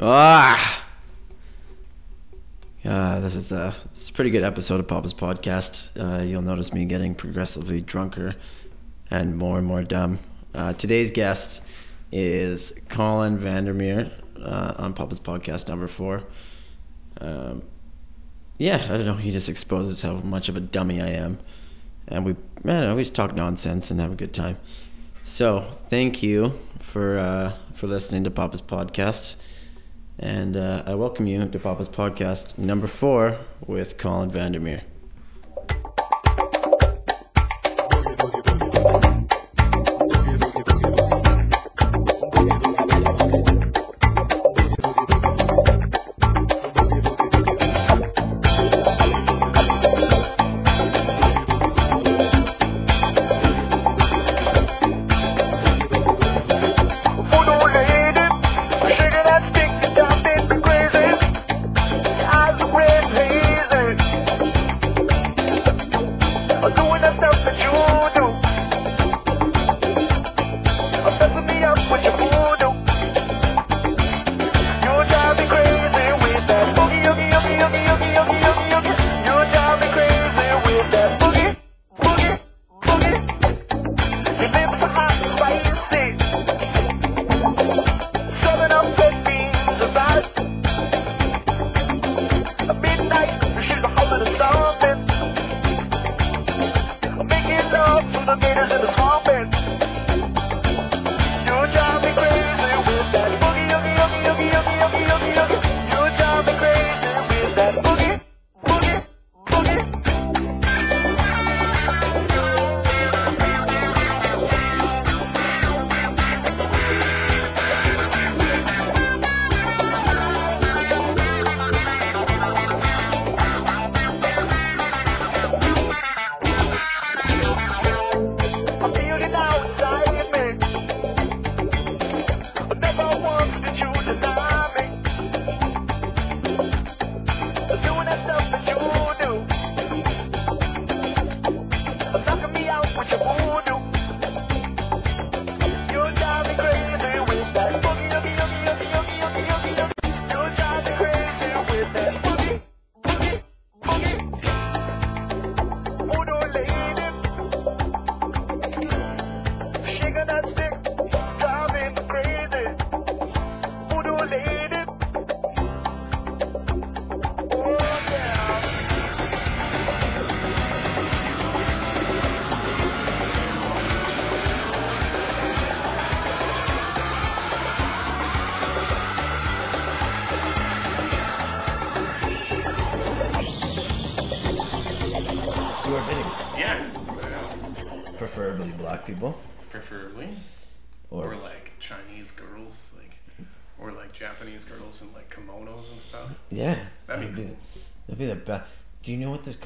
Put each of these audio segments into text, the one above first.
Ah. Yeah, this is a this is a pretty good episode of Papa's podcast. Uh, you'll notice me getting progressively drunker and more and more dumb. Uh, today's guest is Colin Vandermeer uh, on Papa's podcast number four. Um, yeah, I don't know. He just exposes how much of a dummy I am, and we man, we just talk nonsense and have a good time. So thank you for uh, for listening to Papa's podcast. And uh, I welcome you to Papa's podcast number four with Colin Vandermeer.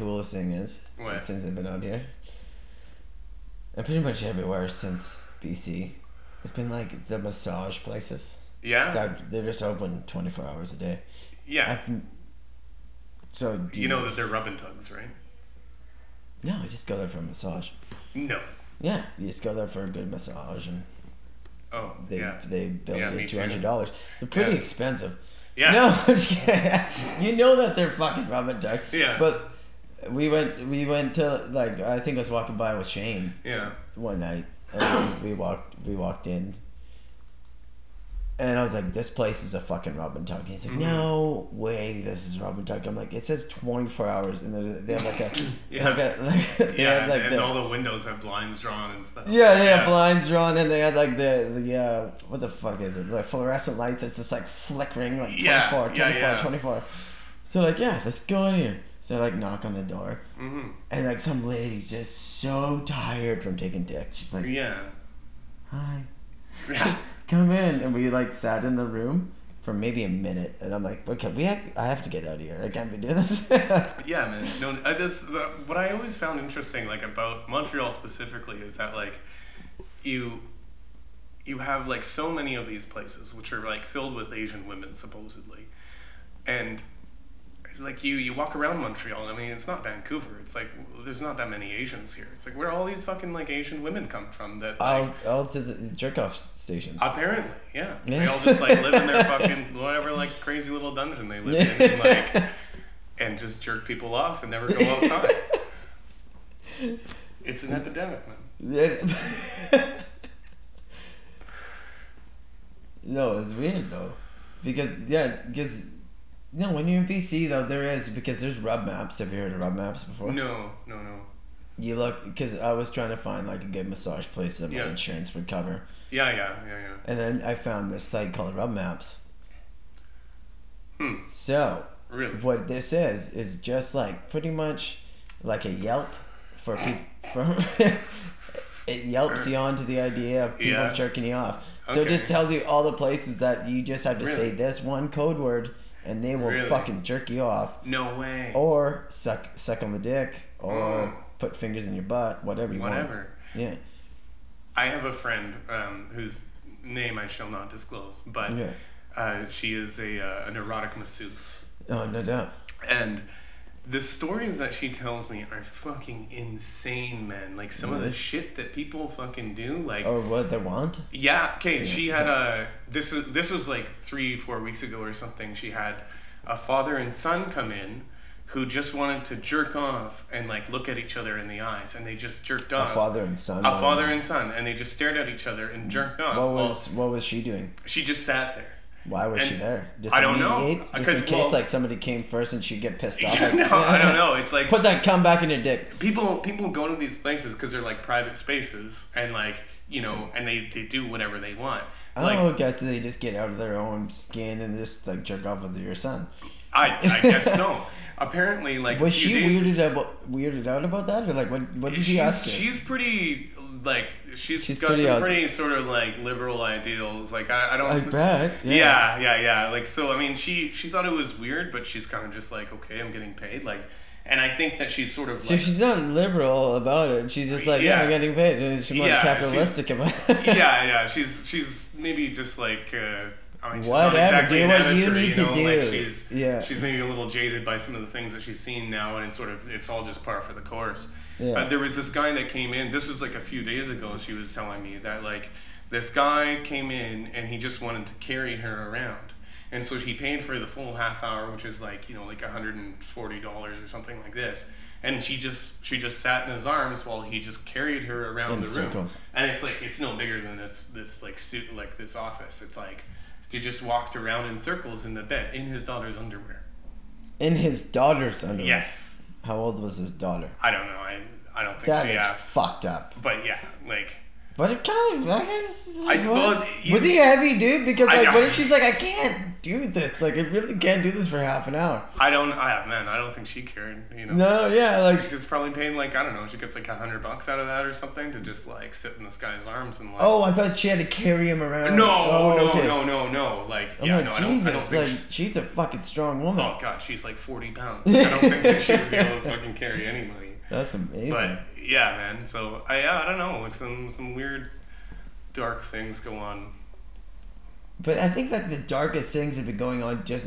Coolest thing is? What? Since I've been out here, and pretty much everywhere since BC, it's been like the massage places. Yeah. That they're just open twenty four hours a day. yeah. I've, so do You know that they're rub and tugs, right? No, I just go there for a massage. No. Yeah, you just go there for a good massage, and Oh, they yeah. they bill Yeah, you two hundred dollars. They're pretty Yeah. expensive. Yeah. No, I'm just kidding. you know that they're fucking rub and tug. Yeah. But we went we went to like I think I was walking by with Shane Yeah. one night, and we walked we walked in, and I was like, "This place is a fucking rub and tug." He's like, Mhm. "No way, this is rub and tug." I'm like, "It says 24 hours, and they have like a Yeah. like a like, Yeah, like and the, all the windows have blinds drawn and stuff. yeah, they had blinds drawn, and they had like the the uh, what the fuck is it? Like fluorescent lights. It's just like flickering, like 24, Yeah, 24, yeah, yeah. 24. So like, yeah, let's go in here. So I like knock on the door, hmm and like some lady's just so tired from taking dick. She's like, Yeah. "Hi, Yeah. come in," and we like sat in the room for maybe a minute, and I'm like, "Okay, we have, I have to get out of here. I can't be doing this." Yeah, man. No, uh, this the, what I always found interesting, like about Montreal specifically, is that like you you have like so many of these places which are like filled with Asian women supposedly, and like you you walk around Montreal. I mean, it's not Vancouver. It's like there's not that many Asians here. It's like where all these fucking like Asian women come from that like, All, all to the jerk off stations. apparently, yeah, they all just like live in their fucking whatever like crazy little dungeon they live in, and like and just jerk people off and never go outside. It's an epidemic, man. Yeah. no, it's weird though, because yeah, because no, when you're in BC though, there is because there's rub maps. Have you heard of rub maps before? No, no, no. You look because I was trying to find like a good massage place that my Yeah. insurance would cover, Yeah, yeah, yeah, yeah. and then I found this site called Rub Maps. Hmm. So Really? what this is is just like pretty much like a Yelp for people. For it yelps you onto the idea of people Yeah. jerking you off. So it just tells you all the places that you just have to say this one code word, and they will Really? fucking jerk you off, No way. or suck suck on the dick, or Oh. put fingers in your butt, whatever you Whatever. want. Yeah. I have a friend um, whose name I shall not disclose, but Yeah. uh, she is a uh, an erotic masseuse, Oh no doubt. and the stories that she tells me are fucking insane, man. Like some of the mm-hmm. shit that people fucking do, like Or what they want. yeah. Okay, she had a this was this was like three four weeks ago or something. She had a father and son come in. Who just wanted to jerk off and like look at each other in the eyes, and they just jerked off. A father and son. a father and son, and they just stared at each other and mm-hmm. jerked off. What Well, was what was she doing? she just sat there. Why was she there? Just I don't know. Uh, just in case well- like somebody came first and she'd get pissed off. Like, no, I don't know. It's like Put that cum back in your dick. people people go to these places because they're like private spaces, and like you know, and they they do whatever they want. Oh, I Like don't know, guys. They just get out of their own skin and just like jerk off with your son. I I guess so. Apparently, like Was she days, weirded out? Weirded out about that, or like what? What did she ask she's pretty like she's She's got pretty some pretty sort of like liberal ideals. Like I, I don't. I bet. Yeah. Yeah. yeah, yeah, Like so, I mean, she she thought it was weird, but she's kind of just like, okay, I'm getting paid. Like, and I think that she's sort of So like, she's not liberal about it. She's just like, yeah, Yeah. I'm getting paid. And she's more Yeah, capitalistic about it. yeah, yeah. She's she's maybe just like. Uh, I mean, she's Whatever, not exactly do what you need to know? do. Like she's Yeah. she's maybe a little jaded by some of the things that she's seen now, and it's sort of it's all just par for the course. Yeah. But there was this guy that came in. This was like a few days ago. She was telling me that like this guy came in and he just wanted to carry her around, and so he paid for the full half hour, which is like you know like hundred and forty dollars or something like this. And she just she just sat in his arms while he just carried her around In the room. circles. And it's like it's no bigger than this this like stu- like this office. It's like he just walked around in circles in the bed in his daughter's underwear. In his daughter's underwear. Yes, How old was his daughter? I don't know. I I don't think That she asked. fucked up. But yeah, like But it kind of, I guess, like, I- what? well, you- was he a heavy dude? Because like, what if she's like, I can't do this? Like, I really can't do this for half an hour. I don't. I have man, I don't think she cared. You know. No, yeah, like, She's probably paying like I don't know. She gets like a hundred bucks out of that or something to just like sit in this guy's arms and like. oh, I thought she had to carry him around. No, oh, no, okay. no, no, no. Like, I'm yeah, like, no, I don't, Jesus, I don't think. like, she, she's a fucking strong woman. oh god, she's like forty pounds. I don't think that she would be able to fucking carry anybody. That's amazing. But yeah, man. So I, yeah, I don't know. Like some some weird, dark things go on. But I think that the darkest things have been going on just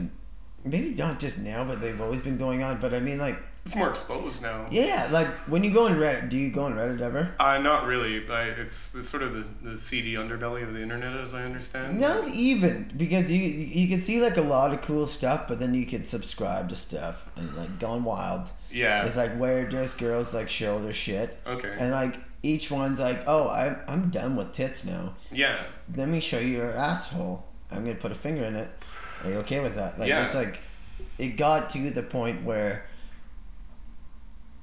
maybe not just now, but they've always been going on. But I mean, like, It's more exposed now. yeah, like when you go on Reddit, do you go on Reddit ever? Uh, not really, but it's, it's sort of the, the seedy underbelly of the internet, as I understand. Not even because you you can see like a lot of cool stuff, but then you can subscribe to stuff and like Gone Wild. Yeah. It's like where just girls like show their shit, Okay. and like each one's like, oh, I'm I'm done with tits now. yeah. Let me show you your asshole. I'm gonna put a finger in it. Are you okay with that? Like Yeah. it's like it got to the point where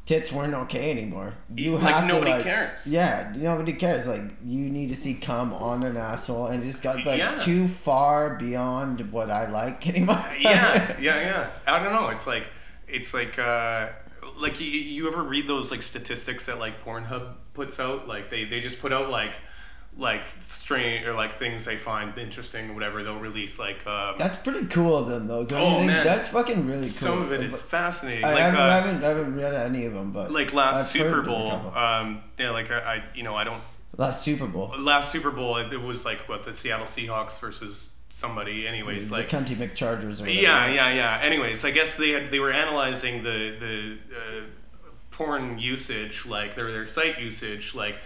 tits weren't okay anymore. You Like, have to, nobody like- cares. Yeah, nobody cares. Like you need to see cum on an asshole, and it just got like Yeah. too far beyond what I like anymore. yeah, yeah, yeah. I don't know. It's like, it's like, uh, like you, you ever read those like statistics that like Pornhub puts out? Like they, they just put out like, like strange or like things they find interesting or whatever. They'll release like, um, That's pretty cool of them, though. Don't Oh, you think? man. That's fucking really cool. some of it is fascinating. I, like, haven't, uh, I haven't, I haven't read any of them, but like last I've Super heard of a Bowl, um, yeah, like I, I, you know, I don't last Super Bowl. last Super Bowl, it, it was like what the Seattle Seahawks versus somebody. Anyways, the like Cunty McChargers or whatever. yeah, yeah, yeah. Anyways, I guess they had they were analyzing the the uh, porn usage, like their their site usage, like.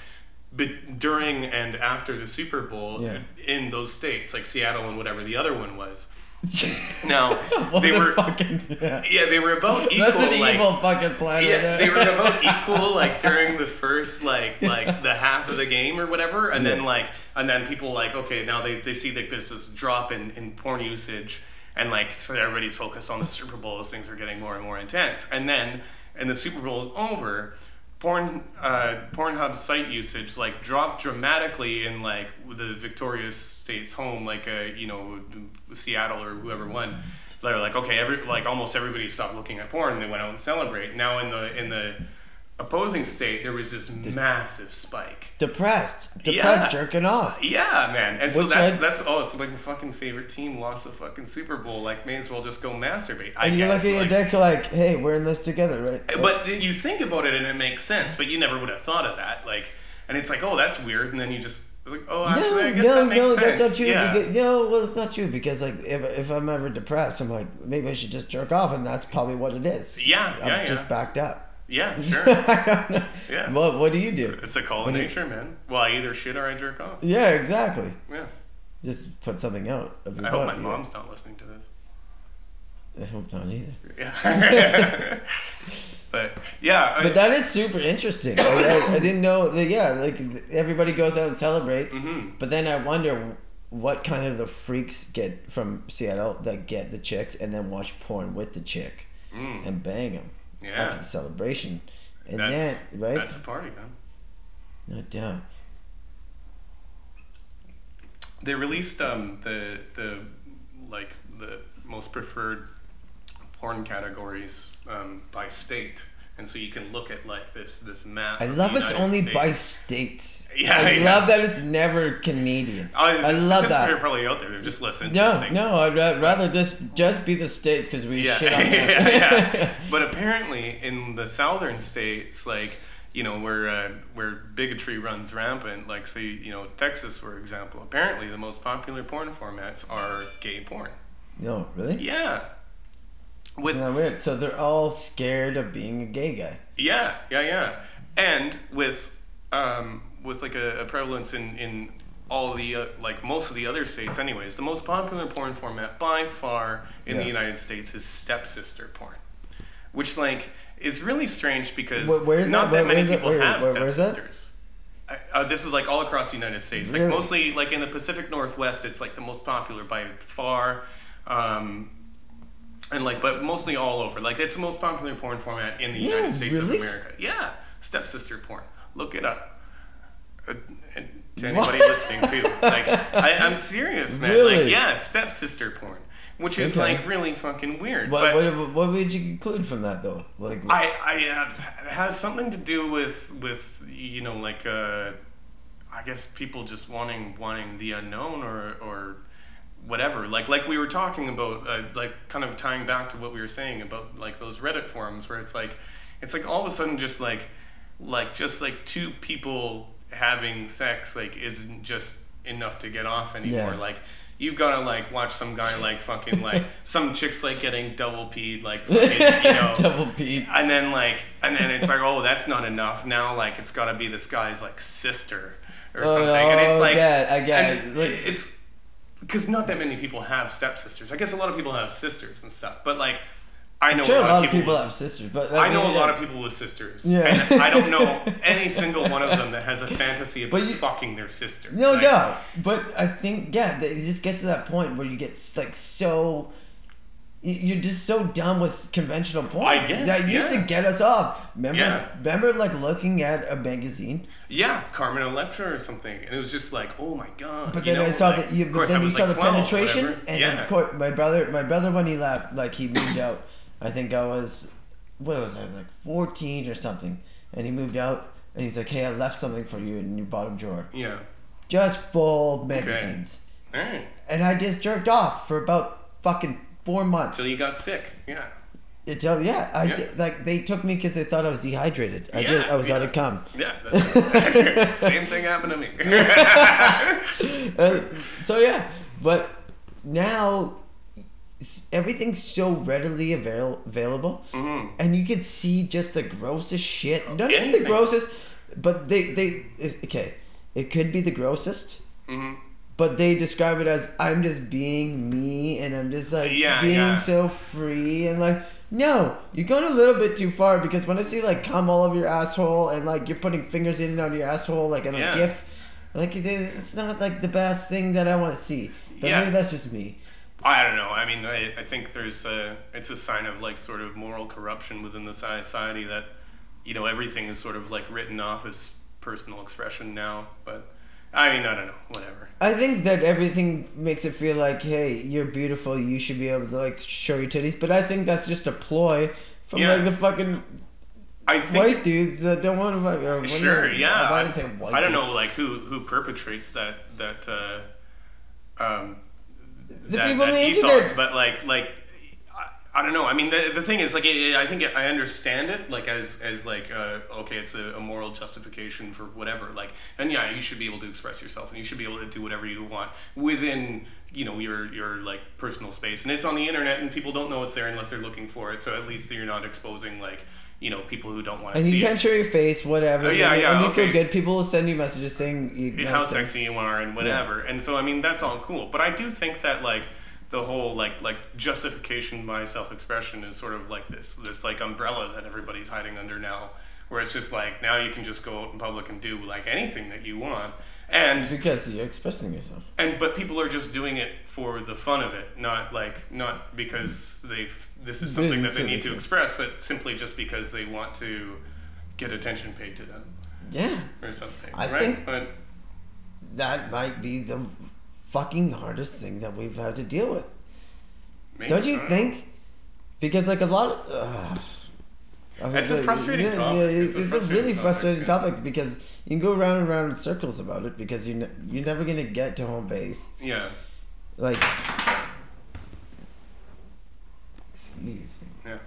But during and after the Super Bowl Yeah. in those states, like Seattle and whatever the other one was. Now they were fucking yeah. yeah they were about equal. That's an like, evil fucking plan. yeah, they were about equal like during the first like like the half of the game or whatever, and then like and then people like okay now they, they see that there's this drop in, in porn usage and like so everybody's focused on the Super Bowl as things are getting more and more intense, and then and the Super Bowl is over. Porn, uh, Pornhub site usage like dropped dramatically in like the Victoria State's home, like uh, you know Seattle or whoever won. They're like, okay, every like almost everybody stopped looking at porn. They went out and celebrate. Now in the in the opposing state, there was this massive spike. depressed, depressed, Yeah. jerking off. Yeah, man. And so Which that's that's oh, it's like my fucking favorite team lost the fucking Super Bowl. Like, may as well just go masturbate. I And you look guess, at your dick like, hey, we're in this together, right? Eh, but then you think about it and it makes sense, but you never would have thought of that. Like, and it's like, oh, that's weird, and then you just like, oh, actually, no, I guess no, that makes no, sense. that's not true. Yeah. Because, no, well, it's not true because like if, if I'm ever depressed, I'm like maybe I should just jerk off, and that's probably what it is. Yeah, I'm yeah, just yeah. backed up. Yeah, sure. I don't know. Yeah. What What do you do? it's a call of When you- nature, man. Well, I either shit or I jerk off. Yeah, exactly. Yeah. Just put something out. I hope my yeah. mom's not listening to this. I hope not either. Yeah. but yeah, I- But that is super interesting. I, I, I didn't know that. Yeah, like everybody goes out and celebrates, Mhm. but then I wonder what kind of the freaks get from Seattle that get the chicks and then watch porn with the chick Mm. and bang them Yeah. the celebration, and that's then right, that's a party, man. no doubt. They released um the the like the most preferred porn categories um, by state, and so you can look at like this this map. I love it's United only States. by states. Yeah, I yeah. love that it's never Canadian. Oh, I love that. are probably out there. They're just less No, interesting. no, I'd rather just just be the states because we Yeah, shit on yeah, yeah. But apparently, in the southern states, like you know, where uh, where bigotry runs rampant, like say you know Texas, for example, apparently the most popular porn formats are gay porn. no, really? Yeah. With Isn't weird? So they're all scared of being a gay guy. Yeah, yeah, yeah, and with um, with like a, a prevalence in in all the uh, like most of the other states, anyways. The most popular porn format by far in the United States is stepsister porn, which like is really strange because Where- not that? that Where- many people Where- have stepsisters. Uh, this is like all across the United States, like Really? mostly like in the Pacific Northwest. It's like the most popular by far. Um, and like, but mostly all over. Like, it's the most popular porn format in the Yeah, United States really? of America. Yeah, stepsister porn. Look it up. To What? anybody listening too, like, I, I'm serious, man. Really? Like, yeah, stepsister porn, which is Okay. like really fucking weird. What, but what, what would you conclude from that though? Like, I, I uh, it has something to do with with you know like uh, I guess people just wanting wanting the unknown or or whatever like like we were talking about uh, like kind of tying back to what we were saying about like those Reddit forums where it's like it's like all of a sudden just like like just like two people having sex like isn't just enough to get off anymore Yeah. like you've got to like watch some guy like fucking like some chicks like getting double peed like fucking, you know double P. and then like and then it's like oh that's not enough now like it's got to be this guy's like sister or Oh, something and it's like it, I get it. Like- it's because not that many people have stepsisters i guess a lot of people have sisters and stuff but like i know Sure, a lot, of people, have sisters, but I know a lot of people with sisters, Yeah. and I don't know any single one of them that has a fantasy about you- fucking their sister. No Like, doubt, but I think yeah, it just gets to that point where you get like so. you- You're just so done with conventional porn. I guess, that used yeah. to get us off. Remember, Yeah. remember, like looking at a magazine. Yeah, Carmen Electra or something, and it was just like, oh my god. But you then I saw like, that you. But then you saw like the 12, penetration, and yeah. of course, my brother, my brother, when he left, like he moved out. I think I was, what was I? I was like fourteen or something, and he moved out, and he's like, "Hey, I left something for you in your bottom drawer, Yeah. just full magazines." All right. And I just jerked off for about fucking four months. Till you got sick. Yeah. Until yeah, I Yeah. like they took me because they thought I was dehydrated. I Yeah, just I was out of cum. Yeah. Same thing happened to me. Uh, so yeah, but now everything's so readily avail- available, Mhm. and you can see just the grossest shit. Not even the grossest, but they they okay. It could be the grossest, Mhm. but they describe it as I'm just being me, and I'm just like Yeah, being yeah. so free, and like no, you're going a little bit too far because when I see like come all over your asshole and like you're putting fingers in and out of your asshole like in a Yeah. gif, like it's not like the best thing that I want to see. But Yeah. maybe that's just me. I don't know. I mean, I, I think there's a, it's a sign of like sort of moral corruption within the society that, you know, everything is sort of like written off as personal expression now. But I mean, I don't know. Whatever. I think that everything makes it feel like, hey, you're beautiful. You should be able to like show your titties. But I think that's just a ploy from Yeah. like the fucking I think white dudes that don't want to. Like, what Sure, yeah. Why I, I say white? I don't know, like who who perpetrates that that uh, um, The that, people that the ethos, internet. but like like I, I don't know. I mean, the, the thing is, like, it, I think it, I understand it, like as as like uh, okay, it's a, a moral justification for whatever, like, and yeah, you should be able to express yourself, and you should be able to do whatever you want within you know your your like personal space, and it's on the internet, and people don't know it's there unless they're looking for it. So at least you're not exposing like you know people who don't want to And see you can't show your face, whatever. Oh, yeah, and, yeah, And you okay. feel good. People will send you messages saying you. how sexy you are and whatever. And so I mean that's all cool. But I do think that like the whole like like justification by self expression is sort of like this this like umbrella that everybody's hiding under now. Where it's just like now you can just go out in public and do like anything that you want. And Because you're expressing yourself. and but people are just doing it for the fun of it, not like not because they've this is something that they need to express, but simply just because they want to get attention paid to them Yeah, or something. I right? think- but that might be the fucking hardest thing that we've had to deal with. maybe, Don't you think? Because like a lot of. Uh, I mean, It's a frustrating topic. it's, It's a a really topic, frustrating yeah. topic because you can go round and round in circles about it because you ne- you're never gonna get to home base. Yeah. Like. Excuse. Yeah.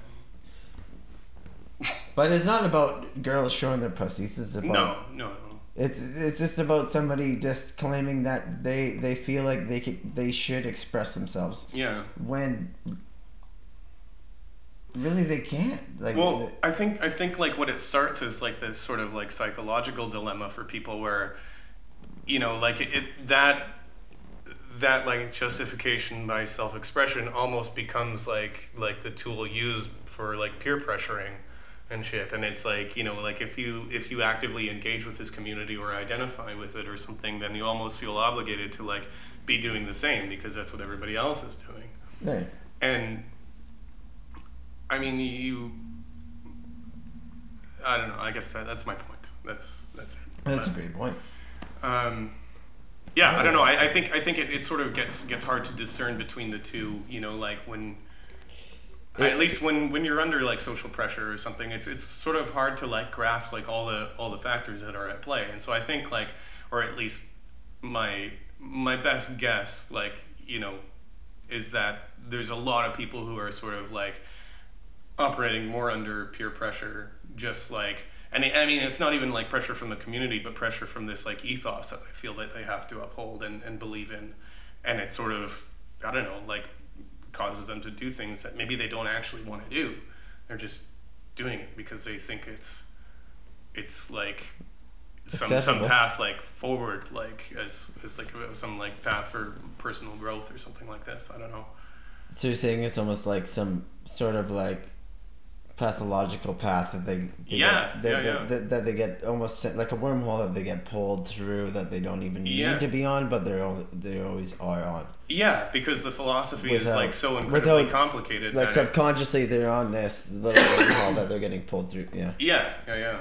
But it's not about girls showing their pussies. It's about No, no, no. It's it's just about somebody just claiming that they they feel like they could, they should express themselves Yeah. when really they can't. Like Well, I think I think like what it starts is like this sort of like psychological dilemma for people where, you know, like it, it that that like justification by self-expression almost becomes like like the tool used for like peer pressuring and shit and it's like you know like if you if you actively engage with this community or identify with it or something then you almost feel obligated to like be doing the same because that's what everybody else is doing right. and I mean you I don't know I guess that, that's my point. That's that's it. That's a But, great point. um yeah I don't know. I, I think I think it, it sort of gets gets hard to discern between the two you know like when at least when when you're under like social pressure or something it's it's sort of hard to like grasp like all the all the factors that are at play. And so i think like or at least my my best guess like you know is that there's a lot of people who are sort of like operating more under peer pressure just like and I mean it's not even like pressure from the community but pressure from this like ethos that I feel that they have to uphold and, and believe in. And it sort of I don't know like causes them to do things that maybe they don't actually want to do. They're just doing it because they think it's it's like some some path like forward like as as like some like path for personal growth or something like this. I don't know. So you're saying it's almost like some sort of like pathological path that they, they Yeah, get, that, yeah, yeah. That, that they get almost sent, like a wormhole that they get pulled through that they don't even Yeah. need to be on, but they're they always are on. Yeah, because the philosophy is like so incredibly without, complicated. Like subconsciously they're on this little wormhole that they're getting pulled through. Yeah. yeah, yeah, yeah.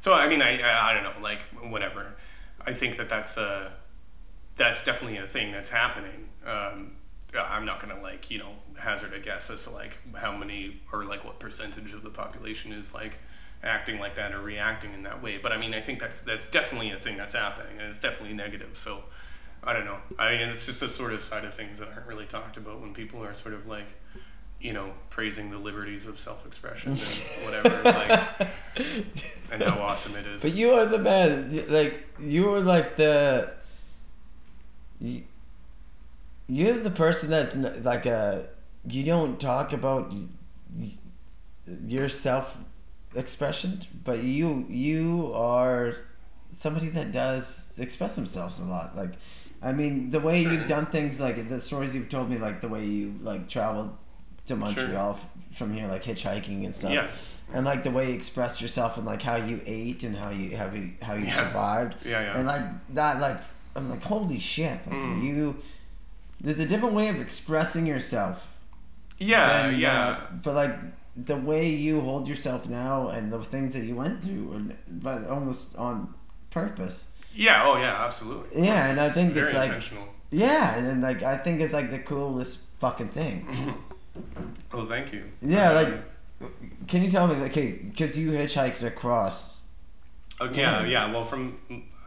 So I mean, I, I I don't know, like whatever. I think that that's a that's definitely a thing that's happening. Um, I'm not gonna like you know hazard a guess as to like how many or like what percentage of the population is like acting like that or reacting in that way. But I mean, I think that's that's definitely a thing that's happening, and it's definitely negative. So I don't know. I mean, it's just a sort of side of things that aren't really talked about when people are sort of like, you know, praising the liberties of self-expression and whatever, like, and how awesome it is. But you are the man. Like you are like the. You, you're the person that's like a you don't talk about your self expression, but you you are somebody that does express themselves a lot. Like, I mean, the way Sure. you've done things, like the stories you've told me, like the way you like traveled to Montreal f- from here, like hitchhiking and stuff. Yeah. And like the way you expressed yourself and like how you ate and how you how you how you Yeah. survived. Yeah, yeah. And like that, like I'm like, holy shit! Like Mm. you, there's a different way of expressing yourself. Yeah, than, yeah. uh, but like the way you hold yourself now and the things that you went through, and but almost on purpose. Yeah, oh yeah, absolutely. Yeah, and I think Very it's like intentional. yeah, and then like I think it's like the coolest fucking thing. Oh, thank you. Yeah, Uh, like can you tell me, like, okay, because you hitchhiked across. Uh, yeah, Yeah. yeah. Well, from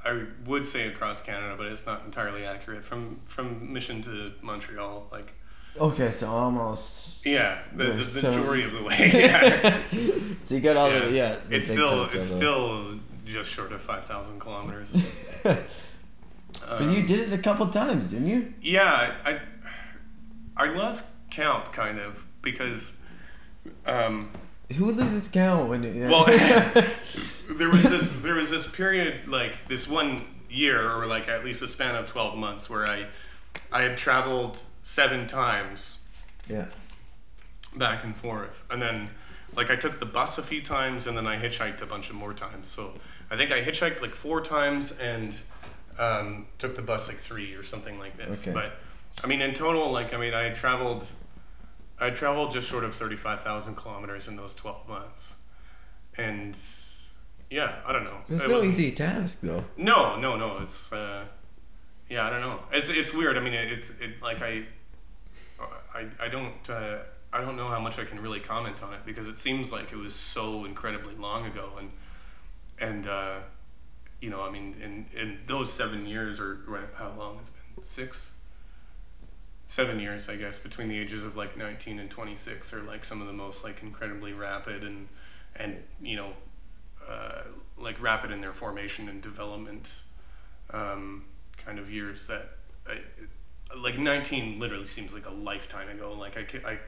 I would say across Canada, but it's not entirely accurate. From from Mission to Montreal, like Okay, so almost. yeah, the, the, So- majority of the way. Yeah, so you got all the yeah. the it's still it's of still just short of five thousand kilometers. but you did it a couple times, didn't you? Yeah, I I lost count kind of because um, Who loses count when? You, well there was this there was this period like this one year or like at least a span of 12 months where I I had traveled seven times yeah. back and forth and then like I took the bus a few times and then I hitchhiked a bunch of more times so I think I hitchhiked like four times and um, took the bus like three or something like this Okay. but I mean in total like I mean I traveled I traveled just short of 35,000 kilometers in those 12 months and yeah I don't know It's It no easy task though. no, no, no. It's uh, yeah, I don't know. It's it's weird. I mean, it, it's it like I, I I don't uh, I don't know how much I can really comment on it because it seems like it was so incredibly long ago and and uh, you know I mean in in those seven years or how long it's been six. Seven years, I guess, between the ages of like nineteen and twenty six, are like some of the most like incredibly rapid and and you know uh, like rapid in their formation and development um, kind of years that I, like 19 literally seems like a lifetime ago like I, ca- I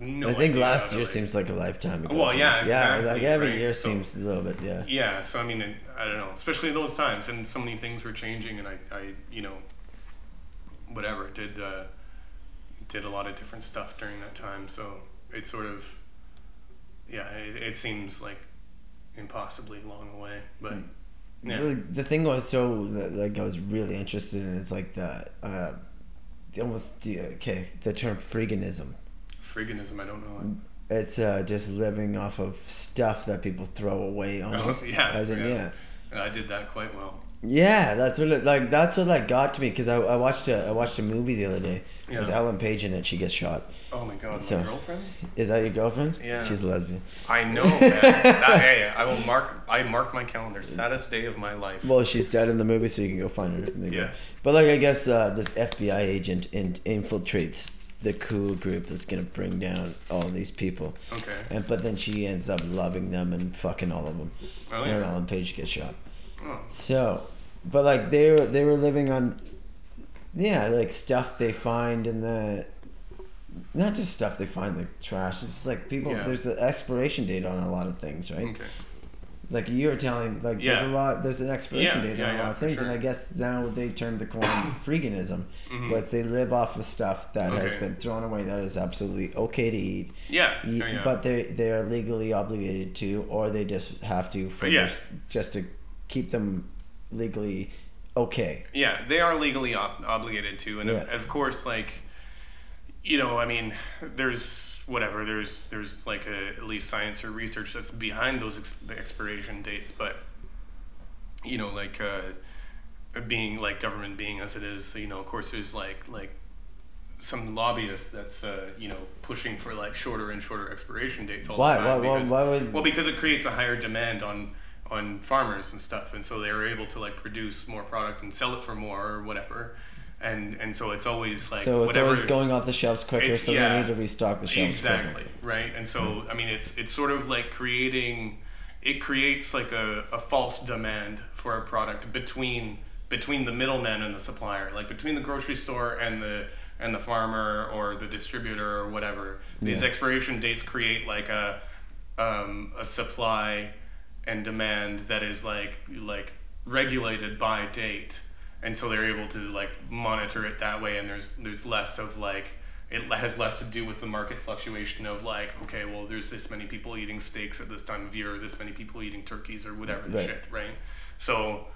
no I think last year like- seems like a lifetime ago. Well, yeah, yeah. exactly, Like every right? year So- seems a little bit. Yeah. yeah so I mean it, I don't know especially those times and so many things were changing and I, I you know whatever did uh, did a lot of different stuff during that time so it sort of yeah it, it seems like impossibly long away but yeah The, the thing was so like I was really interested in is like the uh, almost the okay the term freeganism. friganism I don't know It's uh, just living off of stuff that people throw away almost. Oh, yeah, As in, yeah. yeah. I did that quite well Yeah, that's what it, like that's what like got to me because I, I watched a I watched a movie the other day with Ellen Page in it. She gets shot. Oh my god, my So- girlfriend? Is that your girlfriend? Yeah. She's a lesbian. I know, man. that, hey, I will mark. I mark my calendar. Saddest day of my life. Well, she's dead in the movie, so you can go find her. Yeah. But like, I guess uh, this FBI agent in, infiltrates the cool group that's gonna bring down all these people, okay. and but then she ends up loving them and fucking all of them, Oh and. Ellen Page gets shot. Oh. So, but like they were they were living on, yeah, like stuff they find in the, not just stuff they find in the trash. It's like people. Yeah. There's the expiration date on a lot of things, right? Okay. Like you were telling, like Yeah. there's a lot. There's an expiration Yeah, date on a lot of things, and. I guess now they turned the corner freeganism, Mhm. but they live off of stuff that has been thrown away that is absolutely okay to eat, Yeah. yeah, but they they are legally obligated to, or they just have to for just to keep them legally okay. Yeah, they are legally ob- obligated to, and of, Yeah. of course, like, you know, I mean, there's whatever, there's there's like a, at least science or research that's behind those ex- expiration dates, but you know, like uh, being like government being as it is, you know, of course, there's like like some lobbyist that's uh, you know pushing for like shorter and shorter expiration dates all Why? the Why? time. Why, because- why would? well, because it creates a higher demand on on farmers and stuff, and so they are able to like produce more product and sell it for more or whatever, and and so it's always like so it's whatever. always going off the shelves quicker, so yeah. they need to restock the shelves. quicker. exactly right, and so I mean it's it's sort of like creating, it creates like a, a false demand for a product between between the middleman and the supplier, like between the grocery store and the and the farmer or the distributor or whatever. These Yeah. expiration dates create like a um, a supply and demand that is like like regulated by date, and so they're able to like monitor it that way. And there's there's less of like it has less to do with the market fluctuation of like okay, well there's this many people eating steaks at this time of year, or this many people eating turkeys or whatever the Right. shit, right? So.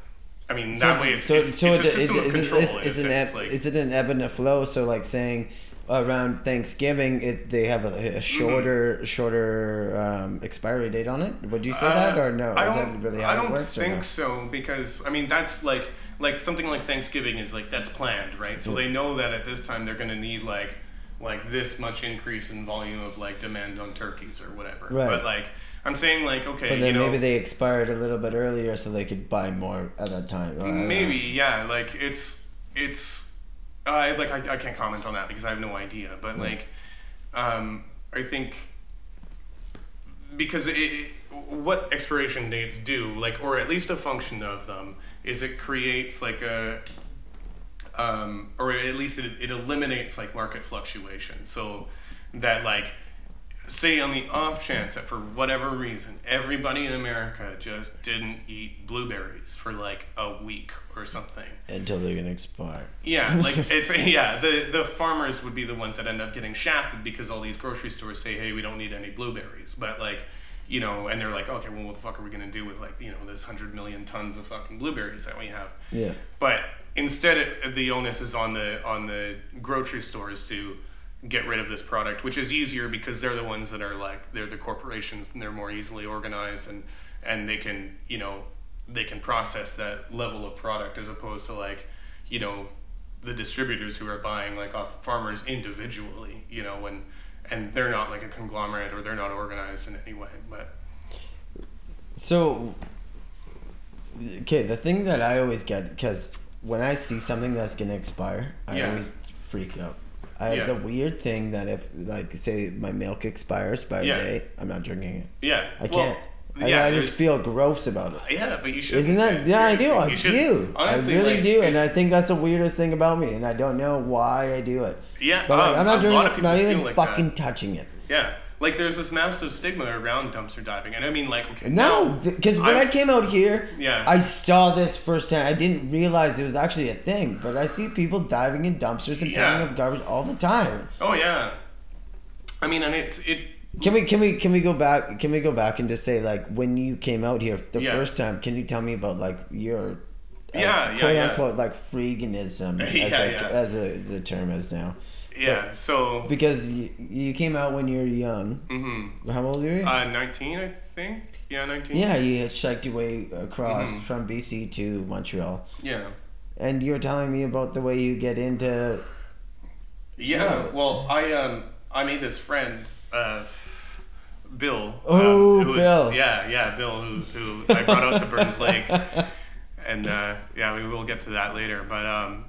I mean, So- that way it's, so, it's, so it's a system it- of control. It's, in it's an ebb, like- is it an ebb and a flow? So like saying around Thanksgiving, it they have a, Mm-hmm. shorter shorter um, expiry date on it. Would you say that Uh, or no? I is don't, that really how I don't think no? so because I mean that's like like something like Thanksgiving is like that's planned, right? So Yeah. they know that at this time they're going to need like like this much increase in volume of like demand on turkeys or whatever. Right. But like I'm saying like okay, But then you know maybe they expired a little bit earlier so they could buy more at that time. Maybe yeah, like it's it's I like I, I can't comment on that because I have no idea, but like um I think because it, it, what expiration dates do like or at least a function of them is it creates like a um, or at least it, it eliminates like market fluctuation so that like say on the off chance that for whatever reason everybody in america just didn't eat blueberries for like a week or something until they're gonna expire. yeah, like it's yeah. The the farmers would be the ones that end up getting shafted because all these grocery stores say, hey, we don't need any blueberries, but like, you know, and they're like, okay, well, what the fuck are we gonna do with like you know this hundred million tons of fucking blueberries that we have? Yeah. But instead, it, the onus is on the on the grocery stores to get rid of this product, which is easier because they're the ones that are like they're the corporations and they're more easily organized and and they can you know they can process that level of product as opposed to like you know the distributors who are buying like off farmers individually you know and and they're not like a conglomerate or they're not organized in any way but So, okay, the thing that I always get because when I see something that's gonna expire, I Yeah. always freak out. I have Yeah. the weird thing that if, like, say my milk expires by Yeah. a day, I'm not drinking it. yeah I can't. I, yeah, I just feel gross about it. yeah but you should Isn't that? Yeah, I do. I do. honestly, I really like, do, and I think that's the weirdest thing about me, and I don't know why I do it. Yeah, But like, um, I'm not a doing lot of it. Not even like fucking that. touching it. Yeah, like there's this massive stigma around dumpster diving, and I mean, like, okay, No, because when I, I- came out here, Yeah. I saw this firsthand. I didn't realize it was actually a thing, but I see people diving in dumpsters and Yeah. picking up garbage all the time. oh yeah, I mean, and it's it. Can we can we can we go back? Can we go back and just say like when you came out here the Yeah. first time? Can you tell me about like your Yeah, yeah, quote yeah. unquote like freeganism as like, yeah. as a, the term is now Yeah, so because you, you came out when you were young. hmm How old were you? uh, nineteen, I think. Yeah, nineteen. yeah, you had shiked your way across Mhm. from BC to Montreal. Yeah. And you were telling me about the way you get into. Yeah. Yeah. Well, I um I made this friend, uh, Bill. Oh, um, who was- Bill. Yeah, yeah, Bill, who who I brought out to Burns Lake, and uh, yeah, we will get to that later. But um,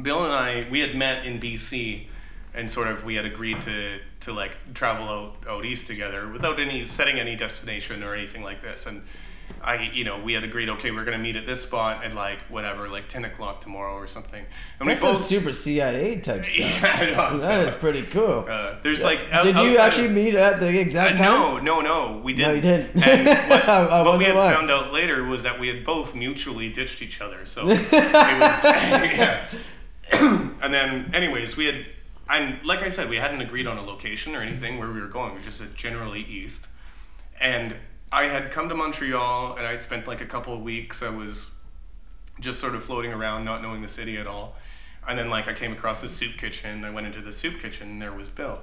Bill and I, we had met in BC, and sort of we had agreed to to like travel out out east together without any setting any destination or anything like this. And I, you know, we had agreed, okay, we're gonna meet at this spot at like whatever, like ten o'clock tomorrow or something. And That's some super CIA type stuff. Yeah, I know. That is pretty cool. Uh, there's like out- Did you actually meet at the Uh, exact time? no, no, no, we didn't. No, you didn't. And what, what we had why. found out later was that we had both mutually ditched each other. So it was, yeah. And then, anyways, we had, and like I said, we hadn't agreed on a location or anything where we were going. We just said generally east, and I had come to Montreal and I'd spent like a couple of weeks. I was just sort of floating around, not knowing the city at all. And then like I came across the soup kitchen. I went into the soup kitchen and there was Bill.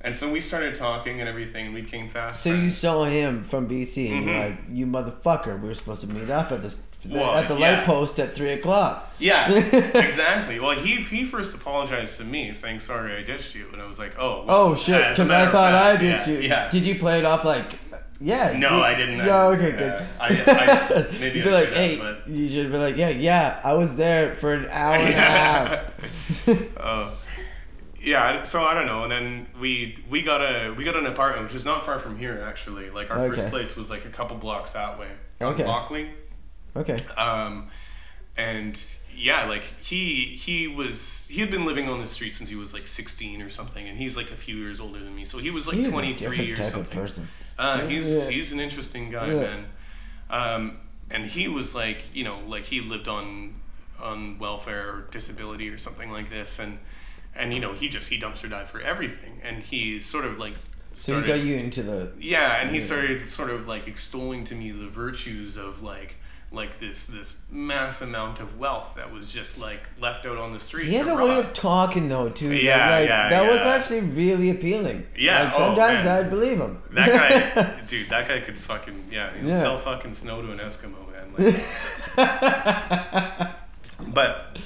And so we started talking and everything. and We became fast So you saw him from BC and you're Mhm. like, you motherfucker, we were supposed to meet up at this Well, at the yeah. light post at three o'clock. Yeah, exactly. Well, he he first apologized to me, saying sorry I ditched you, and I was like, oh. well, Oh shit! Because I thought I did yeah, you. Yeah. Did you play it off like? Yeah. No, you- I didn't. No, I- okay, uh, good. I- I- maybe You'd I be like, should have, hey, but- you should be like, yeah, yeah, I was there for an hour and a half. Oh. yeah, so I don't know, and then we we got a we got an apartment which is not far from here actually. Like our Okay. first place was like a couple blocks that way. Okay. Lockley. Okay. Um, and yeah, like he he was he had been living on the street since he was like 16 or something, and he's like a few years older than me, so he was like He's 23 or something. Uh, he's Yeah. he's an interesting guy, Yeah. man. Um, and he was like, you know, like he lived on on welfare or disability or something like this, and and you know he just he dumpster dived for everything, and he sort of like So he started. got you into the. Yeah, and he started sort of like extolling to me the virtues of like like this this mass amount of wealth that was just like left out on the street. He had a way of talking though too. that, Yeah, like, yeah, That was actually really appealing. Yeah, Like, oh, sometimes man. I'd believe him. That guy, dude, that guy could fucking yeah, he'll Yeah. sell fucking snow to an Eskimo man. Like, but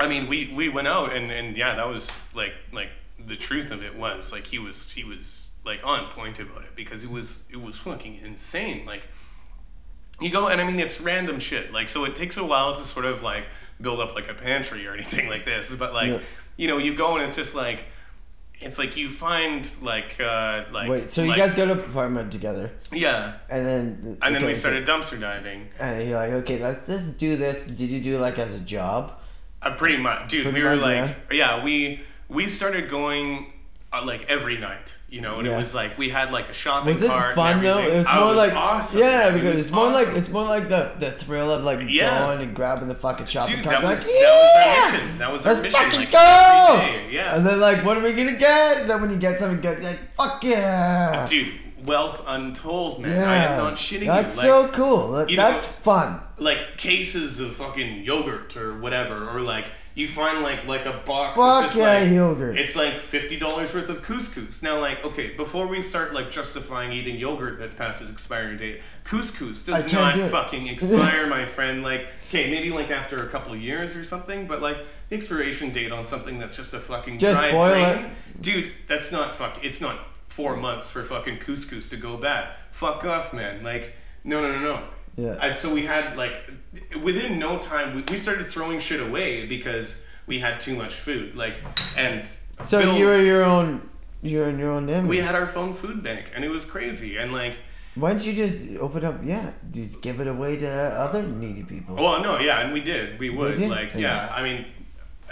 I mean, we we went out and and yeah, that was like like the truth of it was like he was he was like on point about it because it was it was fucking insane. Like you go and I mean it's random shit. Like so it takes a while to sort of like build up like a pantry or anything like this. But like Yeah. you know you go and it's just like it's like you find like uh like Wait, so you like- guys got an apartment together, yeah and then and then we started dumpster diving. and you're like, okay, let's let's do this. Did you do like as a job? Uh, pretty much, dude. Pretty we were much, like, yeah. we we started going uh, like every night, you know, and Yeah. it was like we had like a shopping Was it cart. and fun though? It was Oh, more like awesome. yeah. It because was it's more like it's more like the the thrill of like Yeah. going and grabbing the fucking shopping Dude, cart. that like, was- that was our mission. That was our Let's mission, fucking like, go! yeah. And then like, what are we gonna get? And then when you get something good, like, fuck yeah! Uh, dude, wealth untold, man. yeah, I am not shitting That's you. Like, so cool. That- you know- That's fun. like cases of fucking yogurt or whatever, or like you find like like a box. Fuck just yeah, like, yogurt. It's like fifty dollars worth of couscous. Now, like, okay, before we start like justifying eating yogurt that's past its expiry date, couscous does can't do fucking expire, my friend. Like, okay, maybe like after a couple of years or something, but like the expiration date on something that's just a fucking Just dried boil grain, it. dude. That's not fuck. It's not four months for fucking couscous to go bad. Fuck off, man. Like, no, no, no, no. Yeah. And so we had like within no time we, we started throwing shit away because we had too much food. Like and So Bill- you're your own. You're in your own image. we had our phone food bank and it was crazy and like Why don't you just open up? Yeah, just give it away to other needy people. well no yeah and we did we would did? like Yeah. yeah I mean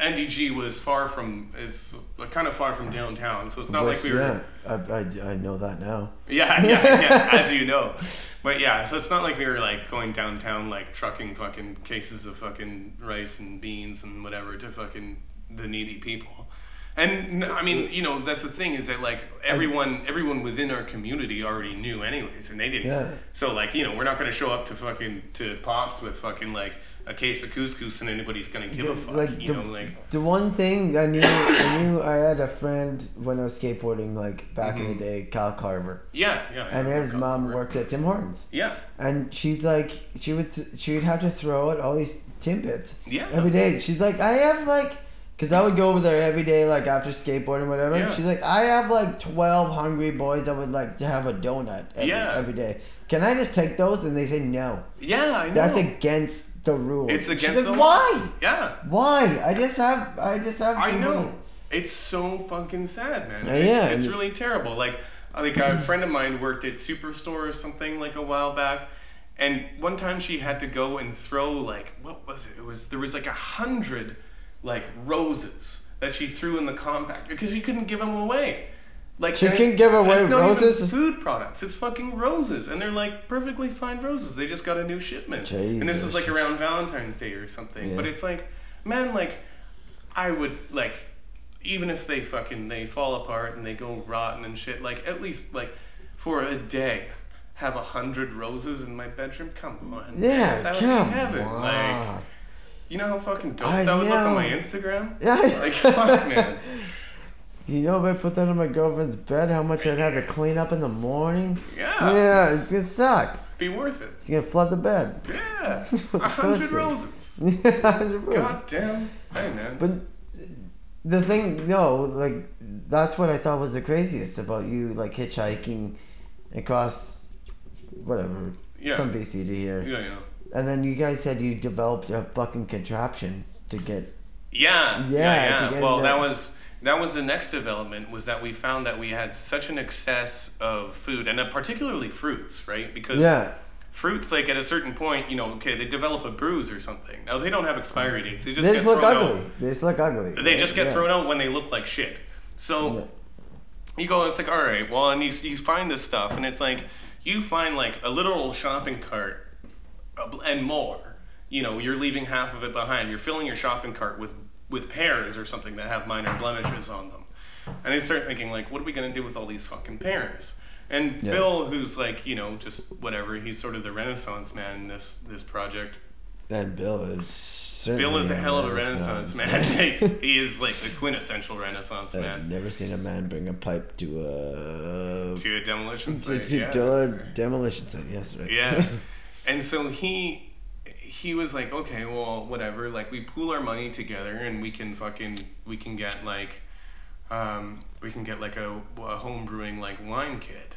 NDG was far from is kind of far from downtown so it's not like we were yeah, I, I, I know that now. Yeah, yeah, yeah, as you know. But yeah, so it's not like we were like going downtown like trucking fucking cases of fucking rice and beans and whatever to fucking the needy people. And I mean, you know, that's the thing is that like everyone everyone within our community already knew anyways and they didn't. Yeah. So like, you know, we're not going to show up to fucking to Pops with fucking like a case of couscous and anybody's to give a fuck, like you the, know, like the one thing I knew, I knew I had a friend when I was skateboarding, like back in the mm-hmm. day, Cal Carver, yeah, yeah. and his mom worked at Tim Hortons, Yeah. and she's like, she would th- she would have to throw out all these timbits Yeah. every day. She's like, I have like. Cause I would go over there every day, like after skateboarding, whatever. Yeah. She's like, I have like twelve hungry boys that would like to have a donut every, Yeah. every day. Can I just take those? And they say no. Yeah, I know. That's against the rule. It's She's against like, the. Why? Yeah. Why? I just have I just have I know. It's so fucking sad, man. Yeah, it's, yeah, it's really terrible. Like, like a friend of mine worked at Superstore or something like a while back, and one time she had to go and throw like what was it? It was there was like a hundred like roses that she threw in the compact because she couldn't give them away. Like you couldn't give away roses. it's not even roses? food products. It's fucking roses, and they're like perfectly fine roses. They just got a new shipment, and this is like around Valentine's Day or something. But it's like, man, like I would like, even if they fucking they fall apart and they go rotten and shit, like at least like for a day, have a hundred roses in my bedroom. Come on, Yeah, that would come be heaven. on. Like, you know how fucking dope I that would look on my Instagram. Yeah. Like fuck, man. You know if I put that on my girlfriend's bed, how much I'd have to clean up in the morning? Yeah, Yeah, it's gonna suck. be worth it. It's gonna flood the bed. Yeah, a hundred pussy. roses. God damn. Hey man. But the thing, no, like that's what I thought was the craziest about you, like hitchhiking across, whatever, Yeah. from BC to here, yeah, yeah. and then you guys said you developed a fucking contraption to get. Yeah, Yeah, yeah, yeah. Well, that was that was the next development was that we found that we had such an excess of food and particularly fruits, right? Because Yeah, fruits like at a certain point, you know, okay, they develop a bruise or something. Now they don't have expiry dates. They just They get just look thrown ugly. out. They just look ugly. They just get Yeah. thrown out when they look like shit. So Yeah. you go, it's like, all right, well, and you, you find this stuff, and it's like, you find like a literal shopping cart uh, and more. You know, you're leaving half of it behind. You're filling your shopping cart with, with pears or something that have minor blemishes on them. And they start thinking, like, what are we going to do with all these fucking pears? And Yeah. Bill, who's like, you know, just whatever, he's sort of the renaissance man in this, this project. And Bill is certainly Bill is a hell of a renaissance renaissance man. Like, he is like the quintessential renaissance man. I've man. never seen a man bring a pipe to a To a demolition site. to, yeah. to a demolition site. Yes, right. Yeah. and so he he was like, okay, well, whatever. Like we pool our money together and we can fucking we can get like um we can get like a, a home brewing like wine kit.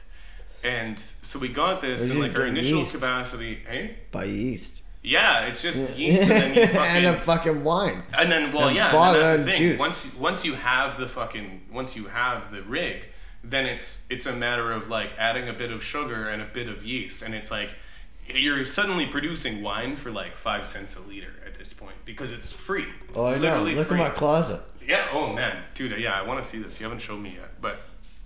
And so we got this and like our initial yeast. capacity, hey? By yeast. Yeah, it's just yeast and then you fucking and a fucking wine. and then, well, And yeah, and that's the thing. juice. Once once you have the fucking once you have the rig, then it's it's a matter of like adding a bit of sugar and a bit of yeast, and it's like you're suddenly producing wine for like five cents a liter at this point because it's free. It's Oh, I know. literally Look free. at my closet. yeah. Oh man, dude. Yeah, I want to see this. You haven't shown me yet, but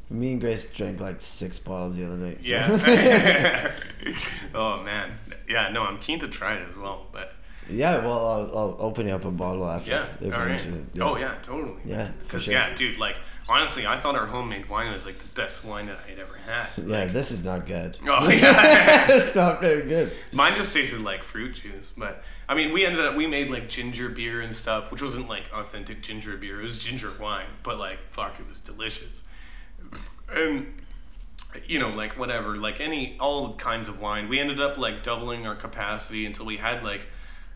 Me and Grace drank like six bottles the other night. so- yeah. oh man. Yeah. No, I'm keen to try it as well, but. yeah. Well, I'll, I'll open you up a bottle after. Yeah. All right. interested. Oh yeah, totally. Yeah, Because sure. yeah, dude, like honestly, I thought our homemade wine was like the best wine that I had ever had. Yeah, this is not good. Oh yeah. it's not very good. Mine just tasted like fruit juice, but I mean, we ended up we made like ginger beer and stuff, which wasn't like authentic ginger beer. It was ginger wine, but like fuck, it was delicious. And you know, like whatever, like any all kinds of wine. We ended up like doubling our capacity until we had like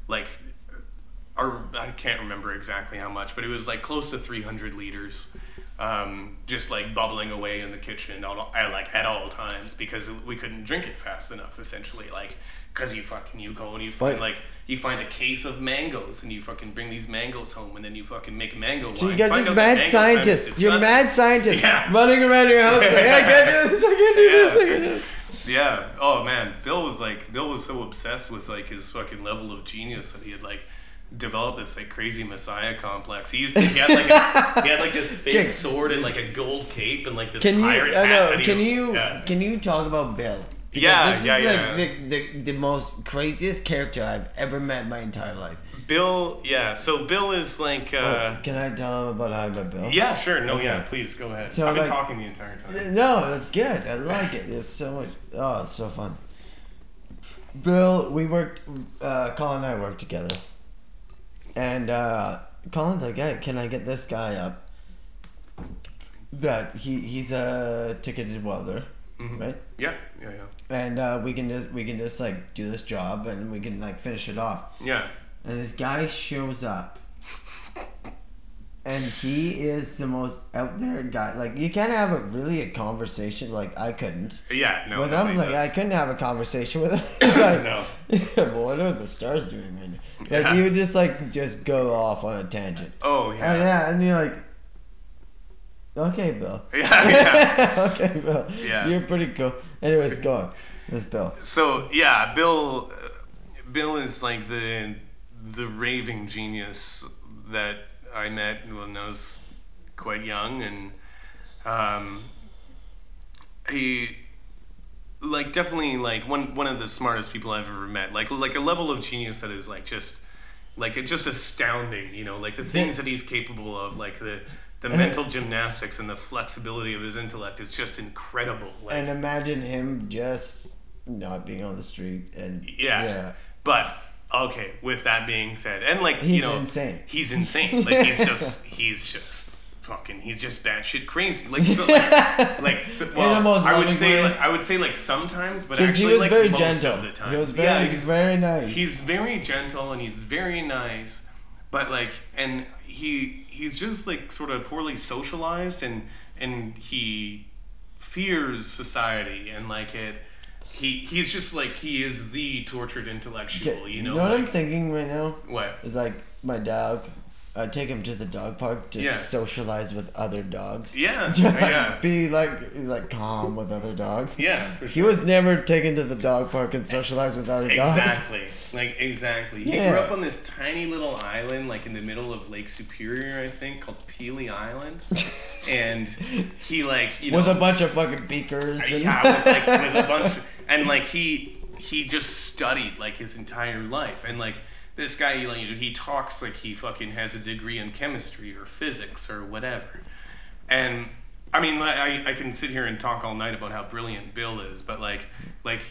like our I can't remember exactly how much, but it was like close to 300 liters. Um, just like bubbling away in the kitchen all, at like at all times because we couldn't drink it fast enough essentially like because you fucking you go and you find like you find a case of mangoes and you fucking bring these mangoes home and then you fucking make mango wine. So you guys Find are out mad scientists. You're mad scientists Yeah. running around your house like, I can't do this, I can't do this, I can't do this. Yeah. Oh man, Bill was like Bill was so obsessed with like his fucking level of genius that he had like developed this like crazy messiah complex. He used to he had like a, he had like this fake Okay. sword and like a gold cape and like this Can you? pirate I hat. know. he Can would- you? Yeah. Can you talk about Bill? Because Yeah, this is yeah, like yeah. The, the the most craziest character I've ever met in my entire life. Bill, yeah. So Bill is like, uh, Oh, Can I tell him about how I met Bill? yeah, sure. No, Okay. yeah. Please go ahead. So, I've been like- talking the entire time. No, that's good. I like it. It's so much. Oh, it's so fun. Bill, we worked. Uh, Colin and I worked together, and uh, Colin's like, "Hey, can I get this guy up?" That he he's a ticketed welder, Mhm. right? Yeah, yeah, yeah. And uh, we can just we can just like do this job, and we can like finish it off. Yeah. And this guy shows up. And he is the most out there guy. Like you can't have a really a conversation. Like I couldn't Yeah, no. with him. Like does. I couldn't have a conversation with him. He's like, No. well, what are the stars doing right now? Like Yeah. he would just like just go off on a tangent. Oh, Yeah. yeah. And yeah, and you're like, okay, Bill. Yeah, yeah. okay, Bill. Yeah. You're pretty cool. Anyways, go on. That's Bill. So yeah, Bill, uh, Bill is like the the raving genius that I met when I was quite young, and um, he like definitely like one one of the smartest people I've ever met. Like like a level of genius that is like just like it's just astounding. You know, like the things that he's capable of, like the. The mental gymnastics and the flexibility of his intellect is just incredible. Like, And imagine him just not being on the street and Yeah. yeah. But okay, with that being said, and like He's you know, insane. He's insane. Like he's just he's just fucking he's just batshit crazy. Like so, like, like so, well, I would say way. like, I would say like sometimes, but actually he was like very most gentle. of the time. He was very, yeah, he's very nice. he's very gentle and he's very nice, but like and he he's just like sort of poorly socialized and and he fears society and like it. He, he's just like he is the tortured intellectual, Okay, you know. what I'm thinking right now what? is like my dog. I take him to the dog park to Yeah. socialize with other dogs. Yeah, To, oh, like, yeah. Be like like calm with other dogs. Yeah, for He was never taken to the dog park and socialized with other dogs. Exactly. Like exactly. He grew up on this tiny little island, like in the middle of Lake Superior, I think, called Pelee Island. And he like you know with a bunch of fucking beakers. Uh, and yeah, with like with a bunch and like he he just studied like his entire life. And like this guy you know, he talks like he fucking has a degree in chemistry or physics or whatever. And i mean like, i i can sit here and talk all night about how brilliant bill is but like like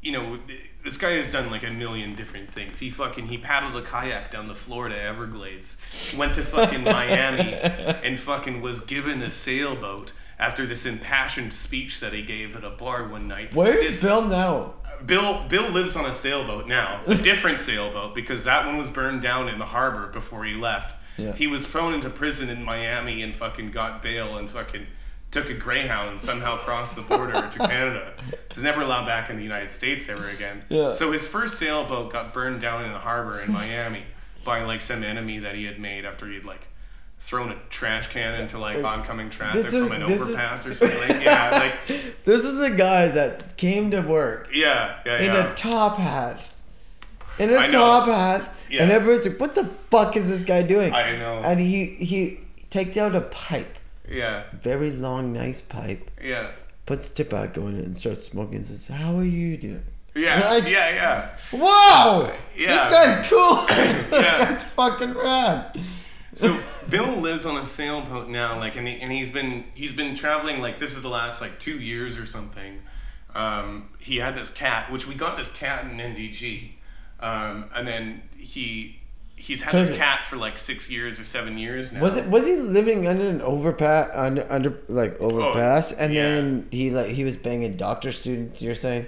you know this guy has done like a million different things. He fucking he paddled a kayak down the florida everglades went to fucking miami and fucking was given a sailboat after this impassioned speech that he gave at a bar one night Where is Bill now? Bill Bill lives on a sailboat now, a different sailboat because that one was burned down in the harbor before he left. Yeah. He was thrown into prison in Miami and fucking got bail and fucking took a Greyhound and somehow crossed the border to Canada. He's never allowed back in the United States ever again. Yeah. So his first sailboat got burned down in the harbor in Miami by like some enemy that he had made after he'd like thrown a trash can into like oncoming traffic is- from an this is- overpass or something. yeah, like This is a guy that came to work yeah, yeah, in yeah. a top hat. In a I know. top hat. Yeah. And everyone's like, what the fuck is this guy doing? I know. And he he takes out a pipe, yeah, very long, nice pipe, yeah. puts tobacco in it and starts smoking and says, How are you doing? Yeah, Right? yeah, yeah. Wow! Yeah. This guy's cool! Yeah. guy's fucking rad. So Bill lives on a sailboat now, like, and, he, and he's been he's been traveling like this is the last like two years or something. Um, he had this cat, which we got this cat in NDG, um, and then he he's had this cat for like six years or seven years now. Was it was he living under an overpass under under like overpass and Oh, yeah. then he like he was banging doctor students, you're saying?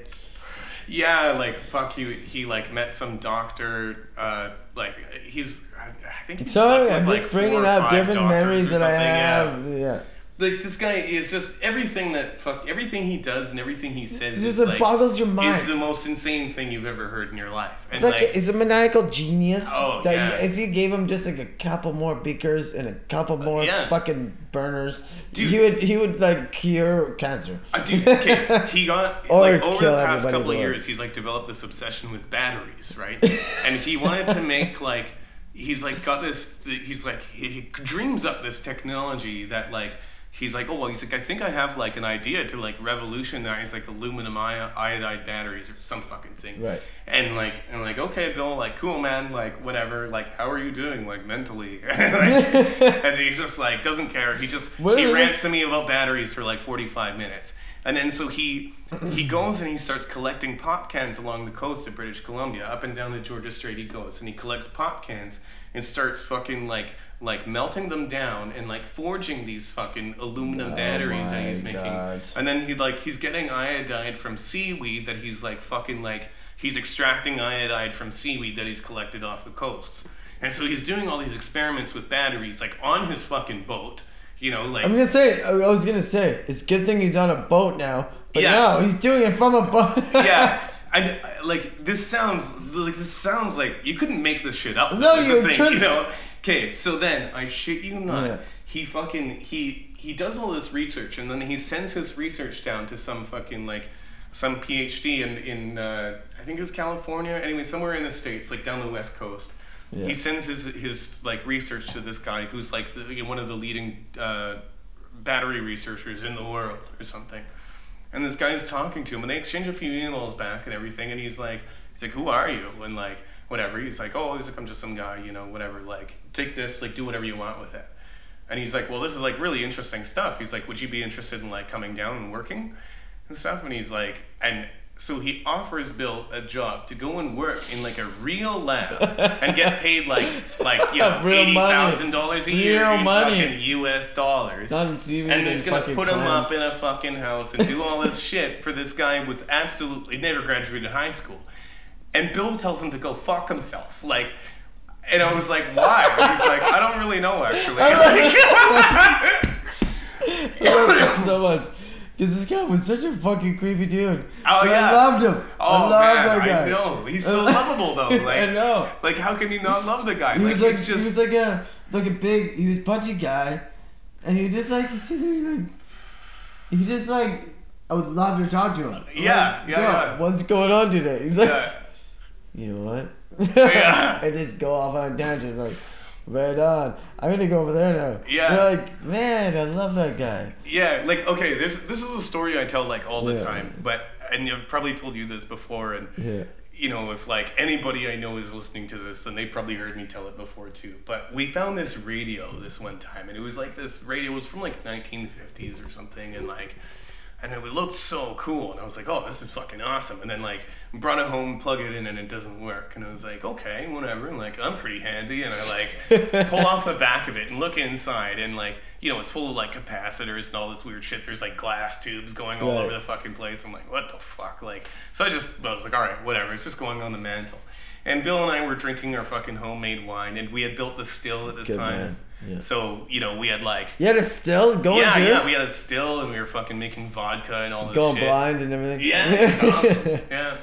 Yeah, like fuck he he like met some doctor. Uh, like he's I, think slept I'm just like, bringing up different memories that I something, yeah. have. Yeah. Like this guy is just everything that fuck everything he does and everything he says It is just like boggles your mind. is the most insane thing you've ever heard in your life. And It's like, like, he's a maniacal genius. Oh, that yeah. If you gave him just like a couple more beakers and a couple more yeah. fucking burners, Dude. he would he would like cure cancer. uh, dude, okay, he got Or like over the past couple of years, he's like developed this obsession with batteries, right? and he wanted to make like he's like got this. He's like he, he dreams up this technology that like. He's like, oh well. He's like, I think I have like an idea to like revolutionize like aluminum iodide batteries or some fucking thing. Right. And like, and like, okay, Bill, like, cool, man, like, whatever, like, how are you doing, like, mentally? like, and he's just like, doesn't care. He just What he rants to me about batteries for like forty five minutes, and then so he he goes and he starts collecting pop cans along the coast of British Columbia, up and down the Georgia Strait. He goes and he collects pop cans and starts fucking like like melting them down and like forging these fucking aluminum Oh batteries that he's making. God. And then he like he's getting iodide from seaweed that he's like fucking like he's extracting iodide from seaweed that he's collected off the coasts. And so he's doing all these experiments with batteries like on his fucking boat. You know, like I'm gonna say I was gonna say it's a good thing he's on a boat now, but Yeah. no, he's doing it from a boat. yeah. I, I- like this sounds like this sounds like you couldn't make this shit up. No, you thing, couldn't. You know. Okay, so then I shit you not. Yeah. He fucking he he does all this research and then he sends his research down to some fucking like some PhD in in uh, I think it was California. Anyway, somewhere in the states, like down the west coast. He sends his his like research to this guy who's like the, one of the leading uh, battery researchers in the world or something. And this guy's talking to him, and they exchange a few emails back and everything. And he's like, he's like, who are you? And like, whatever. He's like, oh, he's like, I'm just some guy, you know, whatever. Like, take this, like, do whatever you want with it. And he's like, well, this is like really interesting stuff. He's like, would you be interested in like coming down and working and stuff? And he's like, and so he offers Bill a job to go and work in like a real lab and get paid like like you know Real eighty thousand dollars a year Real in money. fucking U.S. dollars and he's gonna put him up in a fucking house and do all this shit for this guy with absolutely never graduated high school. And Bill tells him to go fuck himself. Like, and I was like, why? He's like, I don't really know actually. I love it so much. Because this guy was such a fucking creepy dude. Oh, But yeah. I loved him. Oh I loved man, that guy. I know. He's so lovable though. Like, I know. Like, how can you not love the guy? He like, was like just. he was like a like a big he was punchy guy, and he just like he like he just like I would love to talk to him. Yeah, Like, yeah, "Yo, yeah. What's going on today? He's like, yeah. you know what? Yeah. and just go off on a tangent like, right on. I'm gonna go over there now. Yeah. You're like, man, I love that guy. Yeah, like okay, this this is a story I tell like all the Yeah. time, but and I've probably told you this before, and Yeah. you know if like anybody I know is listening to this, then they probably heard me tell it before too. But we found this radio this one time, and it was like this radio was from like 1950s or something, and like. And it looked so cool, and I was like, "Oh, this is fucking awesome!" And then like brought it home, plug it in, and it doesn't work. And I was like, "Okay, whatever." And, like I'm pretty handy, and I like pull off the back of it and look inside, and like you know, it's full of like capacitors and all this weird shit. There's like glass tubes going all Right. over the fucking place. I'm like, what the fuck? Like, so I just I was like, all right, whatever. It's just going on the mantle. And Bill and I were drinking our fucking homemade wine, and we had built the still at this Good time. man. Yeah. So you know, we had like. You had a still going yeah, yeah, we had a still, and we were fucking making vodka and all this going shit. blind and everything. Yeah, it's awesome. Yeah.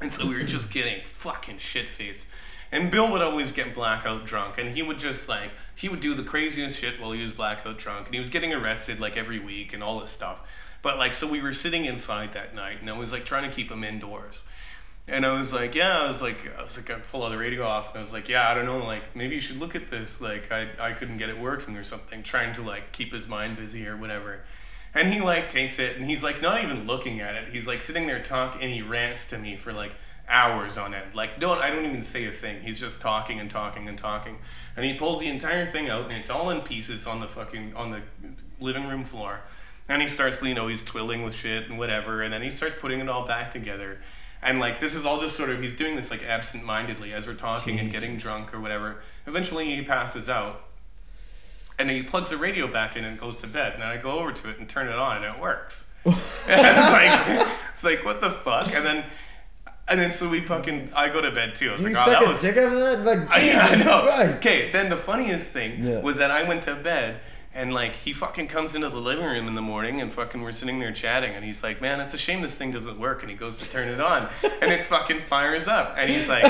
And so we were just getting fucking shit faced. And Bill would always get blackout drunk, and he would just like he would do the craziest shit while he was blackout drunk, and he was getting arrested like every week and all this stuff. But like, so we were sitting inside that night, and I was like trying to keep him indoors. And I was like, yeah, I was like, I was like, I pull all the radio off, and I was like, yeah, I don't know, like maybe you should look at this. Like, I I couldn't get it working or something, trying to like keep his mind busy or whatever. And he like takes it, and he's like not even looking at it. He's like sitting there talking, and he rants to me for like hours on end. Like, don't I don't even say a thing. He's just talking and talking and talking, and he pulls the entire thing out, and it's all in pieces on the fucking on the living room floor. And he starts, you know, he's twiddling with shit and whatever, and then he starts putting it all back together. And like this is all just sort of he's doing this like absent-mindedly as we're talking and getting drunk or whatever. Eventually he passes out, and then he plugs the radio back in and goes to bed. And then I go over to it and turn it on, and it works. and it's like it's like what the fuck? And then and then so we fucking I go to bed too. I was You like, oh, that was dick after that? Like, I, I know. Christ. Okay, then the funniest thing Yeah. was that I went to bed and like he fucking comes into the living room in the morning and fucking we're sitting there chatting and he's like, Man, it's a shame this thing doesn't work and he goes to turn it on and it fucking fires up and he's like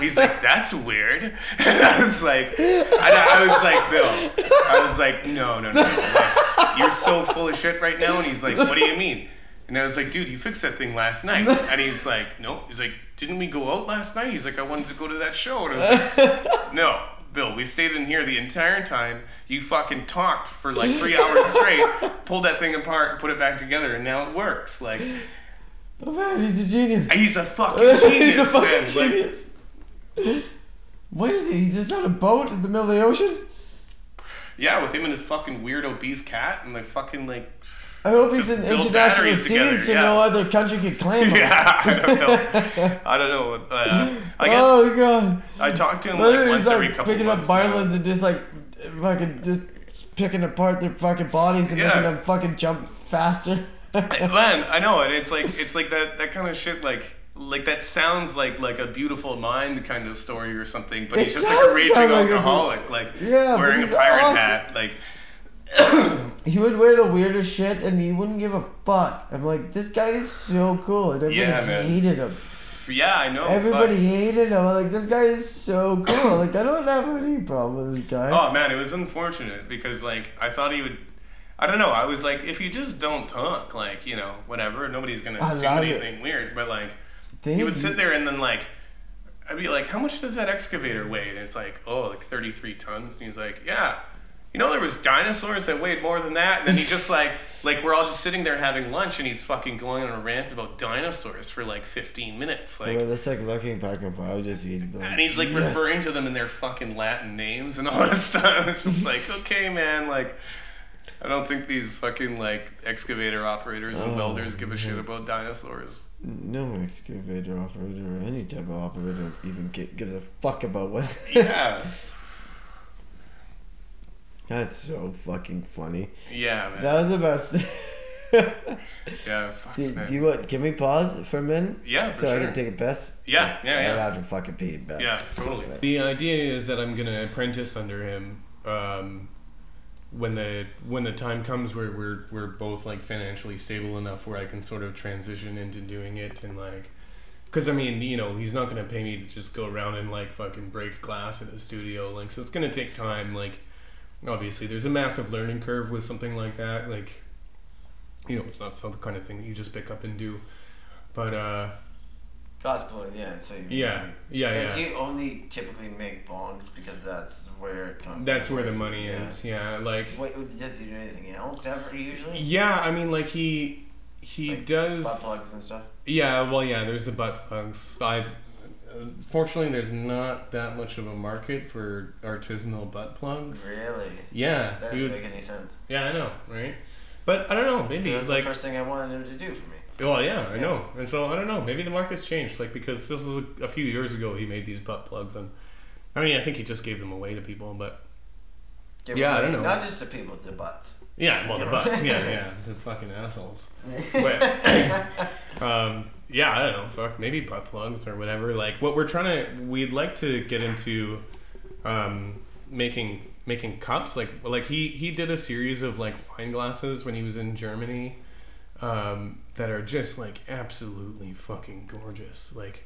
he's like, That's weird and I was like I, I was like, Bill I was like, No, no, no. Like, you're so full of shit right now and he's like, What do you mean? And I was like, dude, you fixed that thing last night. And he's like, no. He's like, didn't we go out last night? He's like, I wanted to go to that show. And I was like, no, Bill, we stayed in here the entire time. You fucking talked for like three hours straight, pulled that thing apart, put it back together, and now it works. Like, Oh man, he's a genius. he's a fucking genius, he's a fucking man. Like, genius. what is he? He's just on a boat in the middle of the ocean? yeah, with him and his fucking weird obese cat, and like fucking like, I hope he's an in international together, so yeah. no other country can claim him. yeah, I don't know. I don't know. Uh, I get, oh god. I talk to him Literally, like he's once like every couple picking up violins and just like fucking just picking apart their fucking bodies and Yeah. making them fucking jump faster. Man, I know, and it's like it's like that that kind of shit. Like like that sounds like like a beautiful mind kind of story or something. But It he's just like a raging like a alcoholic, like Yeah, wearing a pirate awesome. hat. Like he would wear the weirdest shit and he wouldn't give a fuck. I'm like, this guy is so cool, and everybody Yeah, man. hated him. yeah, I know. Everybody fuck. hated him. I'm like, this guy is so cool. like, I don't have any problem with this guy. Oh man, it was unfortunate because like I thought he would. I don't know. I was like, if you just don't talk, like you know, whatever, nobody's gonna I assume love it. anything weird. But like, They- he would sit there and then like. I'd be like, how much does that excavator weigh? And it's like, oh, like 33 tons. And he's like, yeah. You know, there was dinosaurs that weighed more than that. And then he just like, like we're all just sitting there having lunch, and he's fucking going on a rant about dinosaurs for like 15 minutes. Like, Well, that's like looking back and probably just eat. Like, and he's like yes. referring to them in their fucking Latin names and all this stuff. It's just like, okay, man, like, I don't think these fucking like excavator operators and Oh, welders give a shit about dinosaurs. No excavator operator or any type of operator even gives a fuck about what. Yeah, That's so fucking funny. yeah, man. That was the best. yeah, fuck, do, man. do you what? Can we pause for a minute? Yeah, for so I can take a piss. yeah, yeah, yeah. I yeah. have to fucking pee. But Yeah, totally. The idea is that I'm gonna apprentice under him, um, when the when the time comes where we're we're both like financially stable enough where I can sort of transition into doing it and like because I mean you know he's not gonna pay me to just go around and like fucking break glass in a studio like so it's gonna take time like obviously there's a massive learning curve with something like that like you know it's not some kind of thing that you just pick up and do but uh Cosplay, yeah. So you Yeah, yeah, Because yeah. you only typically make bongs because that's where it comes. that's where the money yeah. is yeah like Wait, does he do anything else ever usually? yeah I mean like he he Like does Butt plugs and stuff. Yeah, well, yeah. There's the butt plugs. I, fortunately, there's not that much of a market for artisanal butt plugs. Really? Yeah, That doesn't would- make any sense. yeah, I know, right? But I don't know. Maybe That's like, the first thing I wanted him to do for me. well, yeah, I Yeah. know. And so I don't know. Maybe the market's changed. Like because this was a, a few years ago, he made these butt plugs, and I mean, I think he just gave them away to people. But Give Yeah, I don't know. Not just to people, to butts. yeah, well, the butts, yeah, yeah, the fucking assholes. But um, yeah, I don't know. Fuck, maybe butt plugs or whatever. Like what we're trying to, we'd like to get into um, making making cups. Like like he he did a series of like wine glasses when he was in Germany um, that are just like absolutely fucking gorgeous. Like.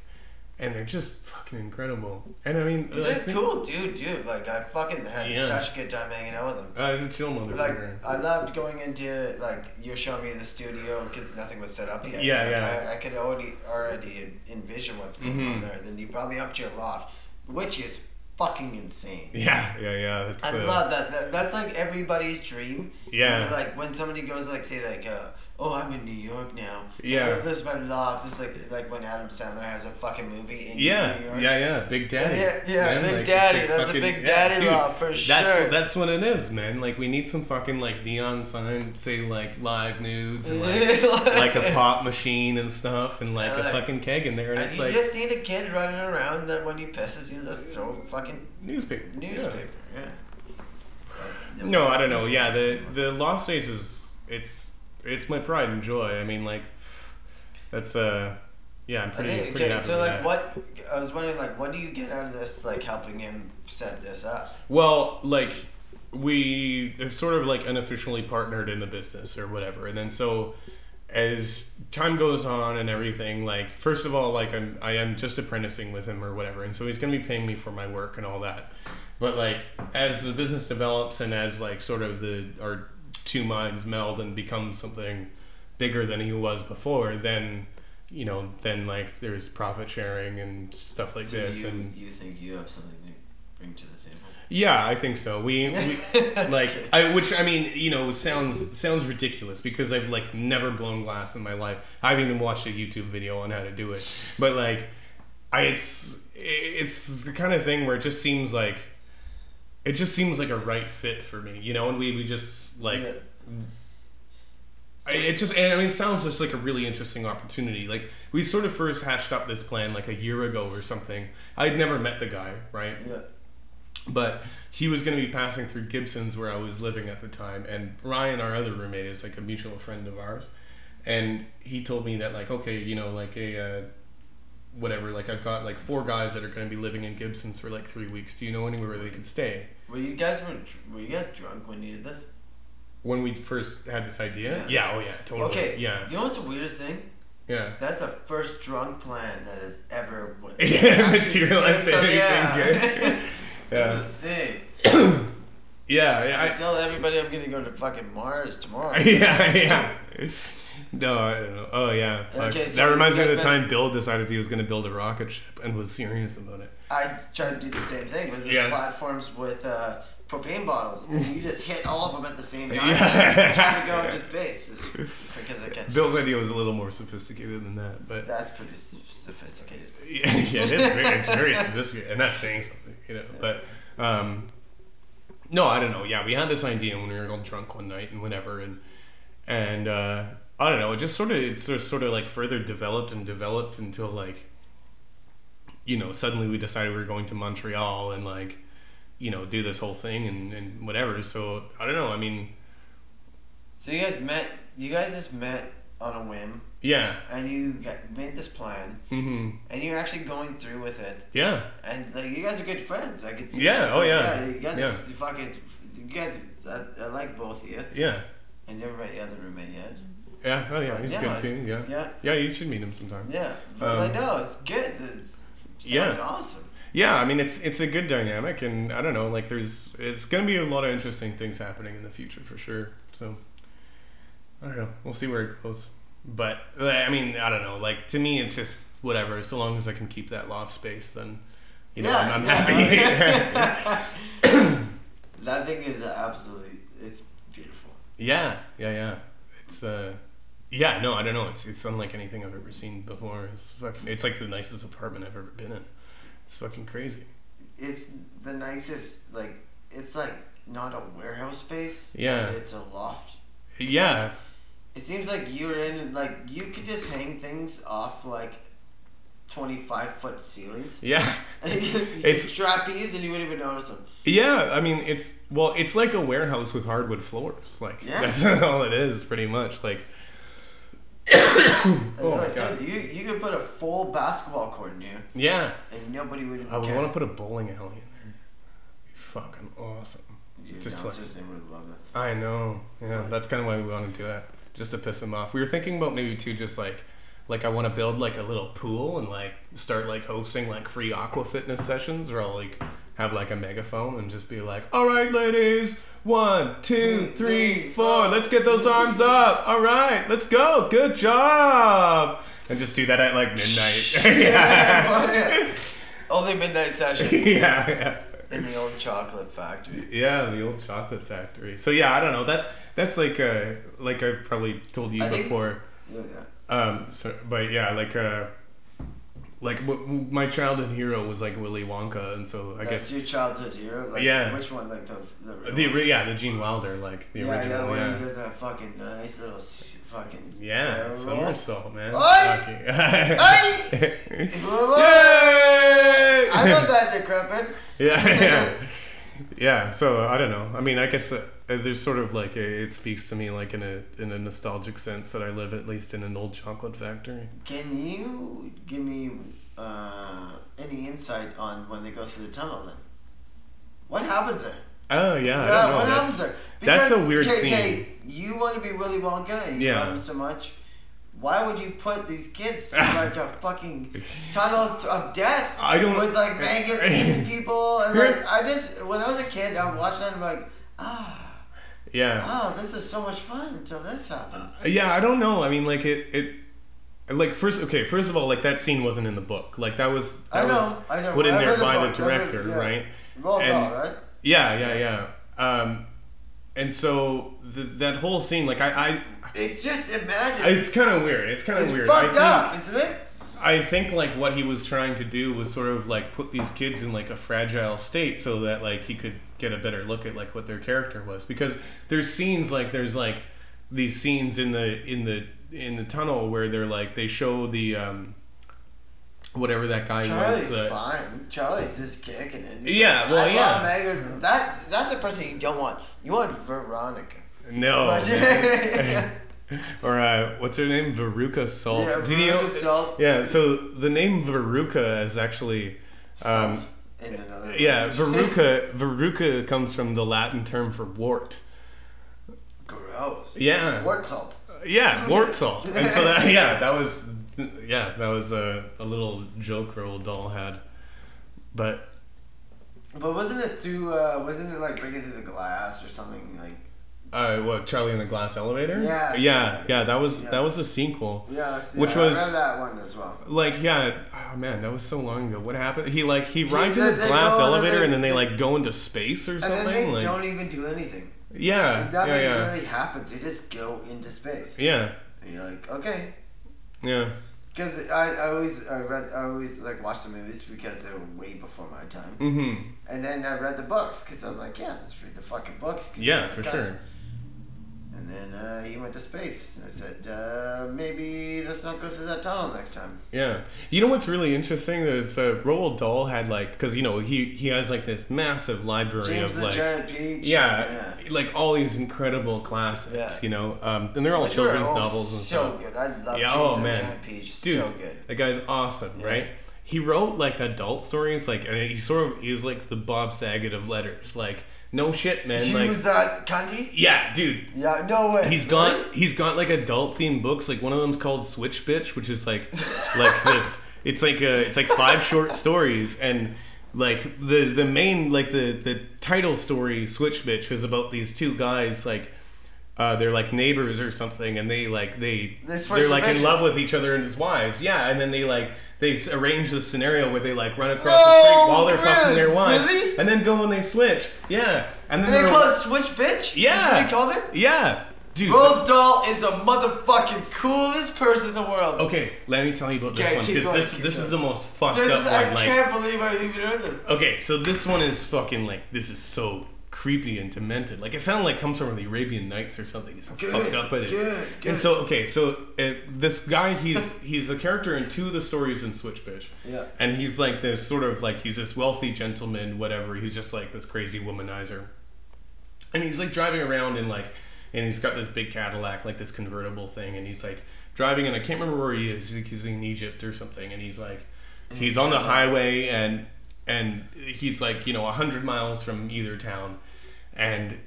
And they're just fucking incredible. And I mean, He's I a cool dude, dude. Like I fucking had Yeah. such a good time hanging out with him. Uh, he's a chill motherfucker. Like. I loved going into like you're showing me the studio because nothing was set up yet. Yeah, Like, yeah. I, I could already already envision what's going on Mhm. there. Then you me up to your loft, which is fucking insane. yeah, yeah, yeah. I uh, love that. that. That's like everybody's dream. Yeah. Like when somebody goes like say like uh, oh I'm in New York now. Yeah. This is my loft. This is like like when Adam Sandler has a fucking movie in Yeah, New York. yeah, yeah, Big Daddy. Yeah, yeah, Big it's Daddy, that's a Big Daddy law for That's sure. that's what it is, man. Like we need some fucking like neon signs say like live nudes and like like a pop machine and stuff and like And, a fucking keg in there and, And it's you like just need a kid running around that when he pisses, you just throw fucking newspaper. Newspaper. Yeah. But No, I don't know. Yeah, the the Lost Space is it's it's my pride and joy. I mean, like that's uh yeah, I'm I pretty think, pretty okay, happy so like that. what I was wondering like what do you get out of this like helping him set this up? Well, like we sort of like unofficially partnered in the business or whatever, and then so as time goes on and everything, like first of all, like I'm I am just apprenticing with him or whatever, and so he's gonna be paying me for my work and all that. But like as the business develops and as like sort of the our two minds meld and become something bigger than he was before, then you know then like there's profit sharing and stuff like so this you, and you think you have something to bring to the table? yeah, I think so. We, we like I which I mean, you know, sounds sounds ridiculous because I've like never blown glass in my life. I haven't even watched a YouTube video on how to do it. But like I it's it's the kind of thing where it just seems like it just seems like a right fit for me, you know, and we we just like Yeah. I, it just and I mean it sounds just like a really interesting opportunity. Like we sort of first hatched up this plan like a year ago or something. I'd never met the guy, right? Yeah. but he was going to be passing through Gibsons where I was living at the time, and Ryan, our other roommate, is like a mutual friend of ours, and he told me that like okay, you know, like a uh, whatever, like I've got like four guys that are going to be living in Gibsons for like three weeks. Do you know anywhere where they could stay? Were you guys were were you guys drunk when you did this? When we first had this idea, Yeah. yeah, oh yeah, totally, Okay. yeah, You know what's the weirdest thing? yeah. That's a first drunk plan that has ever Yeah, materialized some- anything yeah. good. Yeah. That's insane. Yeah, yeah, I I, tell everybody I'm gonna go to fucking Mars tomorrow. yeah, yeah. No, I don't know. Oh yeah. Okay, so that reminds me of the guys time Bill decided he was going to build a rocket ship and was serious about it. I tried to do the same thing with these Yeah. platforms with uh, propane bottles, and you just hit all of them at the same time. Yeah. Trying to go into space as because I can. Bill's idea was a little more sophisticated than that, but That's pretty sophisticated. yeah, yeah, it is very, it's very sophisticated, and that's saying something, you know. But um, no, I don't know. Yeah, we had this idea when we were all drunk one night and whatever, and and uh, I don't know. It just sort of it sort of, sort of like further developed and developed until like you know suddenly we decided we were going to Montreal and like you know do this whole thing and and whatever. So I don't know. I mean, So you guys met. You guys just met on a whim, yeah. and you got, made this plan, Mm-hmm. and you're actually going through with it. Yeah. And like you guys are good friends. I could see. Yeah, that. oh, Like, yeah. You guys Yeah. are fucking. You guys, I, I like both of you. Yeah. I never met your other roommate yet. Yeah. Oh yeah, he's yeah, good too. Yeah. Yeah. Yeah, you should meet him sometime. Yeah. But Um, like, no, it's good. It's, Yeah. awesome. Yeah, I mean it's it's a good dynamic, and I don't know, like there's it's gonna be a lot of interesting things happening in the future for sure. So I don't know, we'll see where it goes. But I mean, I don't know, like to me, it's just whatever. So long as I can keep that loft space, then you know, I'm, I'm happy. yeah. that thing is absolutely, it's beautiful. yeah, yeah, yeah. It's uh, yeah, no, I don't know. It's it's unlike anything I've ever seen before. It's fucking, it's like the nicest apartment I've ever been in. It's fucking crazy. It's the nicest, like, it's like not a warehouse space. Yeah. It's a loft. Yeah, It seems like you're in, like, you could just hang things off, like, 25 foot ceilings. yeah. it's It's- trapeze and you wouldn't even notice them. Yeah, I mean it's well, it's like a warehouse with hardwood floors. Like Yeah. that's all it is, pretty much. Like, That's oh what my I said. god, You you could put a full basketball court in here yeah. and nobody would even I would care. want to put a bowling alley in there. Be fucking awesome. Your just like- downstairs neighbor would love that. I know. Yeah, that's kind of why we want to do that, just to piss them off. We were thinking about maybe too, just like, like I want to build like a little pool and like start like hosting like free aqua fitness sessions, or I'll like have like a megaphone and just be like, "All right, ladies, one, two, three, four, let's get those arms up. All right, let's go. Good job." And just do that at like midnight. yeah. yeah. Only midnight session yeah, yeah. in the old chocolate factory. Yeah, the old chocolate factory. So yeah, I don't know. That's that's like uh like I probably told you I think- before. Yeah. Um, so, but yeah, like uh, like w- my childhood hero was like Willy Wonka, and so I That's guess your childhood hero. Like, Yeah. Which one? Like the the the ori- yeah the Gene Wilder like the yeah, yeah, original yeah he does that fucking nice little fucking yeah somersault man. Whoa! Yay! I know that decrepit. yeah, yeah, yeah. So I don't know. I mean, I guess uh, there's sort of like a, it speaks to me like in a in a nostalgic sense that I live at least in an old chocolate factory. Can you give me uh, any insight on when they go through the tunnel then? What happens there? Oh yeah, I yeah, what That's- happens there? that's a weird okay, scene. okay, you want to be Willy Wonka and you Yeah. love him so much. Why would you put these kids through like a fucking tunnel of- of death? I don't- with like maggots eating people and like I just when I was a kid I watched that and I'm like ah Yeah, oh this is so much fun until this happened. yeah. I don't know. I mean, like it it. Like first, okay. First of all, like that scene wasn't in the book. Like that was that I know, was I know. put in I there the by book. the I read- director, yeah. right? Roald Dahl, right? Yeah, yeah, yeah. Um, and so the, that whole scene, like I, I, It's just imagine. it's kind of weird. It's kind of it's weird. fucked I think, up, isn't it? I think like what he was trying to do was sort of like put these kids in like a fragile state so that like he could get a better look at like what their character was because there's scenes like there's like these scenes in the in the in the tunnel where they're like they show the um whatever that guy Charlie's was uh, fine. Charlie's just kicking it. He's Yeah, like, well, I yeah. Megan. That that's a person you don't want. You want Veronica. no. or uh, what's her name Veruca Salt Yeah, Did you know- Veruca Salt. yeah so the name Veruca is actually um, Salt in another. Yeah, veruca veruca comes from the Latin term for wart. Gross. Yeah, Wart salt. yeah, wart salt. And so that yeah, that was yeah, that was a, a little joke Roald Dahl had. But But wasn't it through? Uh, wasn't it like breaking through the glass or something like? Uh, what Charlie in the Glass Elevator? Yeah, yeah, yeah. That was yeah. that was a sequel. Yeah, Which was- that one as well. Like yeah, oh man, that was so long ago. What happened? He like he rides in they- this glass and elevator they- and then they they- like go into space or And something. then they like don't even do anything. yeah, Nothing yeah, yeah, really happens. They just go into space. yeah, And you're like, okay. yeah. Because I, I always I read I always like watch the movies because they were way before my time, Mm-hmm. and then I read the books because I'm like, yeah, let's read the fucking books. 'cause Yeah, for sure. And then uh, he went to space, and I said, uh, maybe let's not go through that tunnel next time. Yeah, you know what's really interesting is uh, Roald Dahl had like because you know he he has like this massive library James of the like Giant Peach. yeah, like all these incredible classics, Yeah. you know, um, and they're all Which children's all novels and so stuff. So good. I love Yeah, James oh, the man. Giant Peach. Dude, so good. that guy's awesome, Yeah. right? He wrote like adult stories, like and he sort of is like the Bob Saget of letters, like no shit, man. She like, was that cunty. yeah, dude. Yeah, no way. He's got he's got like adult themed books. Like one of them's called Switch Bitch, which is like like this. It's like a it's like five short stories and like the the main like the the title story Switch Bitch is about these two guys like. Uh, they're like neighbors or something, and they like they they they're the like in love with each other and his wives. Yeah, and then they like they arrange the scenario where they like run across the oh, street while they're fucking their wives, Really? and then go and they switch. Yeah, and then They they're- call it switch bitch. yeah, That's what he called it. Yeah, dude. Roald Dahl is a motherfucking coolest person in the world. Okay, let me tell you about this Okay, one keep because going, this keep this is going. the most fucked This up is, I one. Like, can't believe I even heard this. okay, so this one is fucking like this is so creepy and demented. Like it sounded like it comes from the Arabian Nights or something. It's Good, fucked up it is. good, good. And so okay, so uh, this guy he's he's a character in two of the stories in Switch Bitch. Yeah. And he's like this sort of like he's this wealthy gentleman, whatever. He's just like this crazy womanizer. And he's like driving around in like and he's got this big Cadillac, like this convertible thing, and he's like driving and I can't remember where he is. He's, he's in Egypt or something, and he's like he's on the highway and and he's like, you know, hundred miles from either town and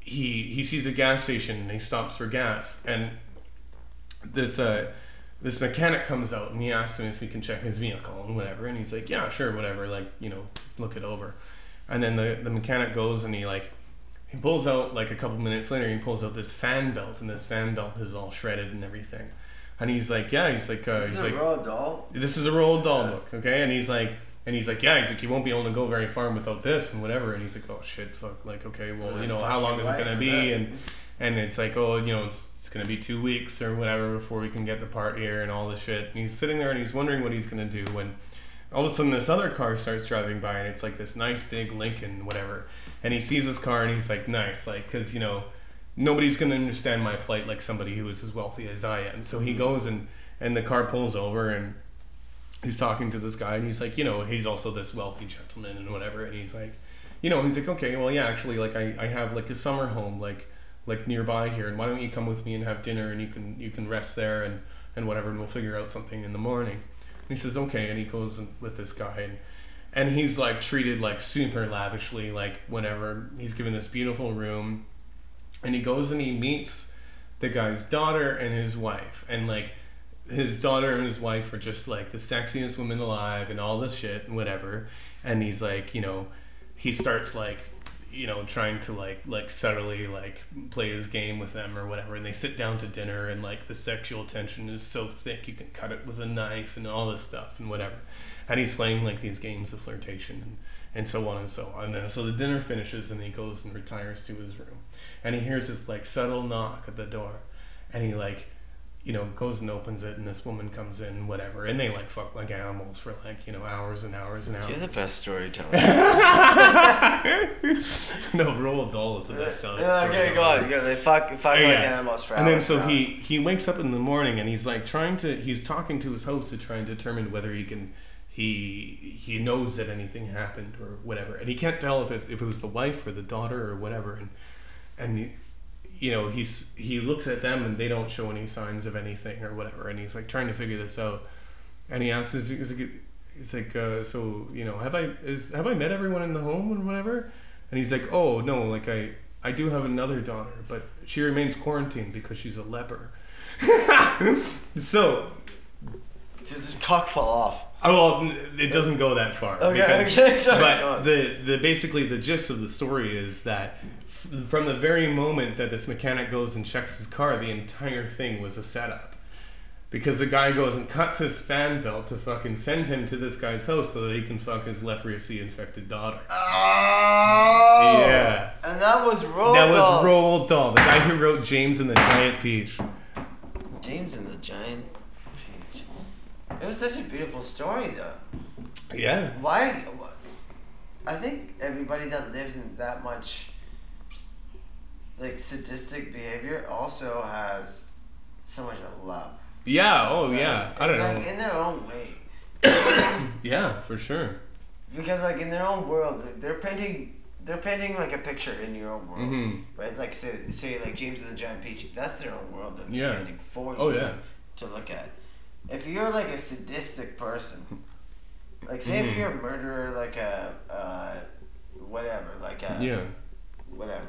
he he sees a gas station and he stops for gas. And this uh this mechanic comes out and he asks him if he can check his vehicle and whatever. And he's like yeah sure whatever like you know look it over. And then the the mechanic goes and he like he pulls out like a couple minutes later he pulls out this fan belt and this fan belt is all shredded and everything. And he's like yeah he's like uh, This he's is like a Roald Dahl? This is a Roald Dahl book, okay? And he's like, and he's like, yeah, he's like, you won't be able to go very far without this and whatever. And he's like, oh shit, fuck, like, okay, well, you know, how long is it gonna be? this. And and it's like, oh, you know, it's, it's gonna be two weeks or whatever before we can get the part here and all this shit. And he's sitting there and he's wondering what he's gonna do when all of a sudden this other car starts driving by and it's like this nice big Lincoln, whatever. And he sees this car and he's like, nice, like, cause you know, nobody's gonna understand my plight like somebody who is as wealthy as I am. So he goes and and the car pulls over and he's talking to this guy and he's like, you know, he's also this wealthy gentleman and whatever. And he's like, you know, he's like, okay, well, yeah, actually, like I, I have like a summer home like like nearby here, and why don't you come with me and have dinner and you can you can rest there and and whatever, and we'll figure out something in the morning. And he says, okay, and he goes with this guy and. And he's like treated like super lavishly, like whenever he's given this beautiful room, and he goes and he meets the guy's daughter and his wife, and like his daughter and his wife are just like the sexiest women alive and all this shit and whatever. And he's like you know he starts like you know trying to like like subtly like play his game with them or whatever. And they sit down to dinner and like the sexual tension is so thick you can cut it with a knife and all this stuff and whatever. And he's playing like these games of flirtation and and so on and so on. And then so the dinner finishes and he goes and retires to his room. And he hears this like subtle knock at the door. And he like you know, goes and opens it, and this woman comes in, whatever, and they like fuck like animals for like you know hours and hours and hours. You're the best storyteller. no, Roald Dahl is the best telling. Yeah, okay, go on. Yeah, they fuck, fuck like Yeah. animals for and then so and he hours. he wakes up in the morning and he's like trying to he's talking to his host to try and determine whether he can he he knows that anything happened or whatever and he can't tell if it's if it was the wife or the daughter or whatever and and he, you know he's he looks at them and they don't show any signs of anything or whatever. And he's like trying to figure this out. And he asks is, is it, he's like uh, so you know have I is have I met everyone in the home and whatever? And he's like oh no like I I do have another daughter but she remains quarantined because she's a leper. So does this cock fall off. Oh, well, it doesn't go that far. Okay, because- okay, sorry, But the, the basically the gist of the story is that from the very moment that this mechanic goes and checks his car, the entire thing was a setup. Because the guy goes and cuts his fan belt to fucking send him to this guy's house so that he can fuck his leprosy infected daughter. Oh. Yeah. And that was Roald that was. Roald Dahl, the guy who wrote James and the Giant Peach. James and the Giant Peach. It was such a beautiful story, though. Yeah. Why? I think everybody that lives in that much like sadistic behavior also has so much of love. Yeah. Oh, yeah. I don't like, know. In their own way. Yeah, for sure. because like in their own world, they're painting. They're painting like a picture in your own world, Mhm. right? Like say, say like James and the Giant Peach. That's their own world that they're Yeah. painting for Oh, you yeah. to look at. If you're like a sadistic person, like say if Mhm. you're a murderer, like a uh, whatever, like a Yeah. whatever,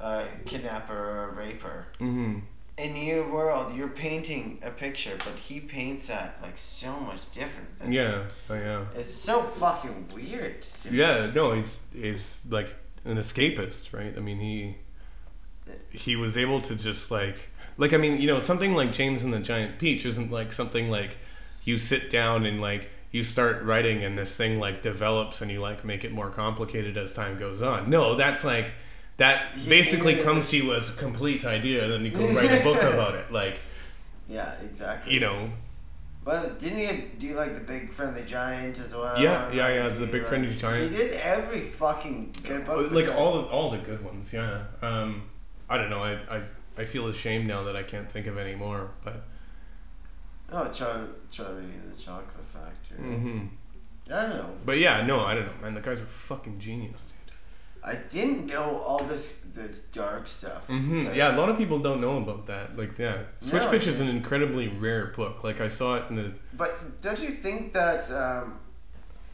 a kidnapper or a raper. Mm-hmm. In your world, you're painting a picture, but he paints that like so much different. Than Yeah. Oh, yeah. It's so fucking weird. to see. Yeah. No, he's he's like an escapist, right? I mean, he he was able to just like like I mean, you know, something like James and the Giant Peach isn't like something like you sit down and like you start writing and this thing like develops and you like make it more complicated as time goes on. No, that's like that basically comes to you as a complete idea and then you go write a book about it. Like, Yeah, exactly. you know, But didn't he do like the big friendly giant as well? Yeah, yeah, Like, yeah, the Big Friendly Giant. He did every fucking good book. like all the, all the good ones, yeah. Um, I don't know. I, I I feel ashamed now that I can't think of any more, but Oh, Charlie, Charlie and the Chocolate Factory. hmm I don't know. but yeah, no, I don't know, man. The guy's a fucking genius, dude. I didn't know all this this dark stuff. hmm Yeah, a lot of people don't know about that. Like, yeah, Switch No, Bitch is an incredibly rare book. Like, I saw it in the But don't you think that um,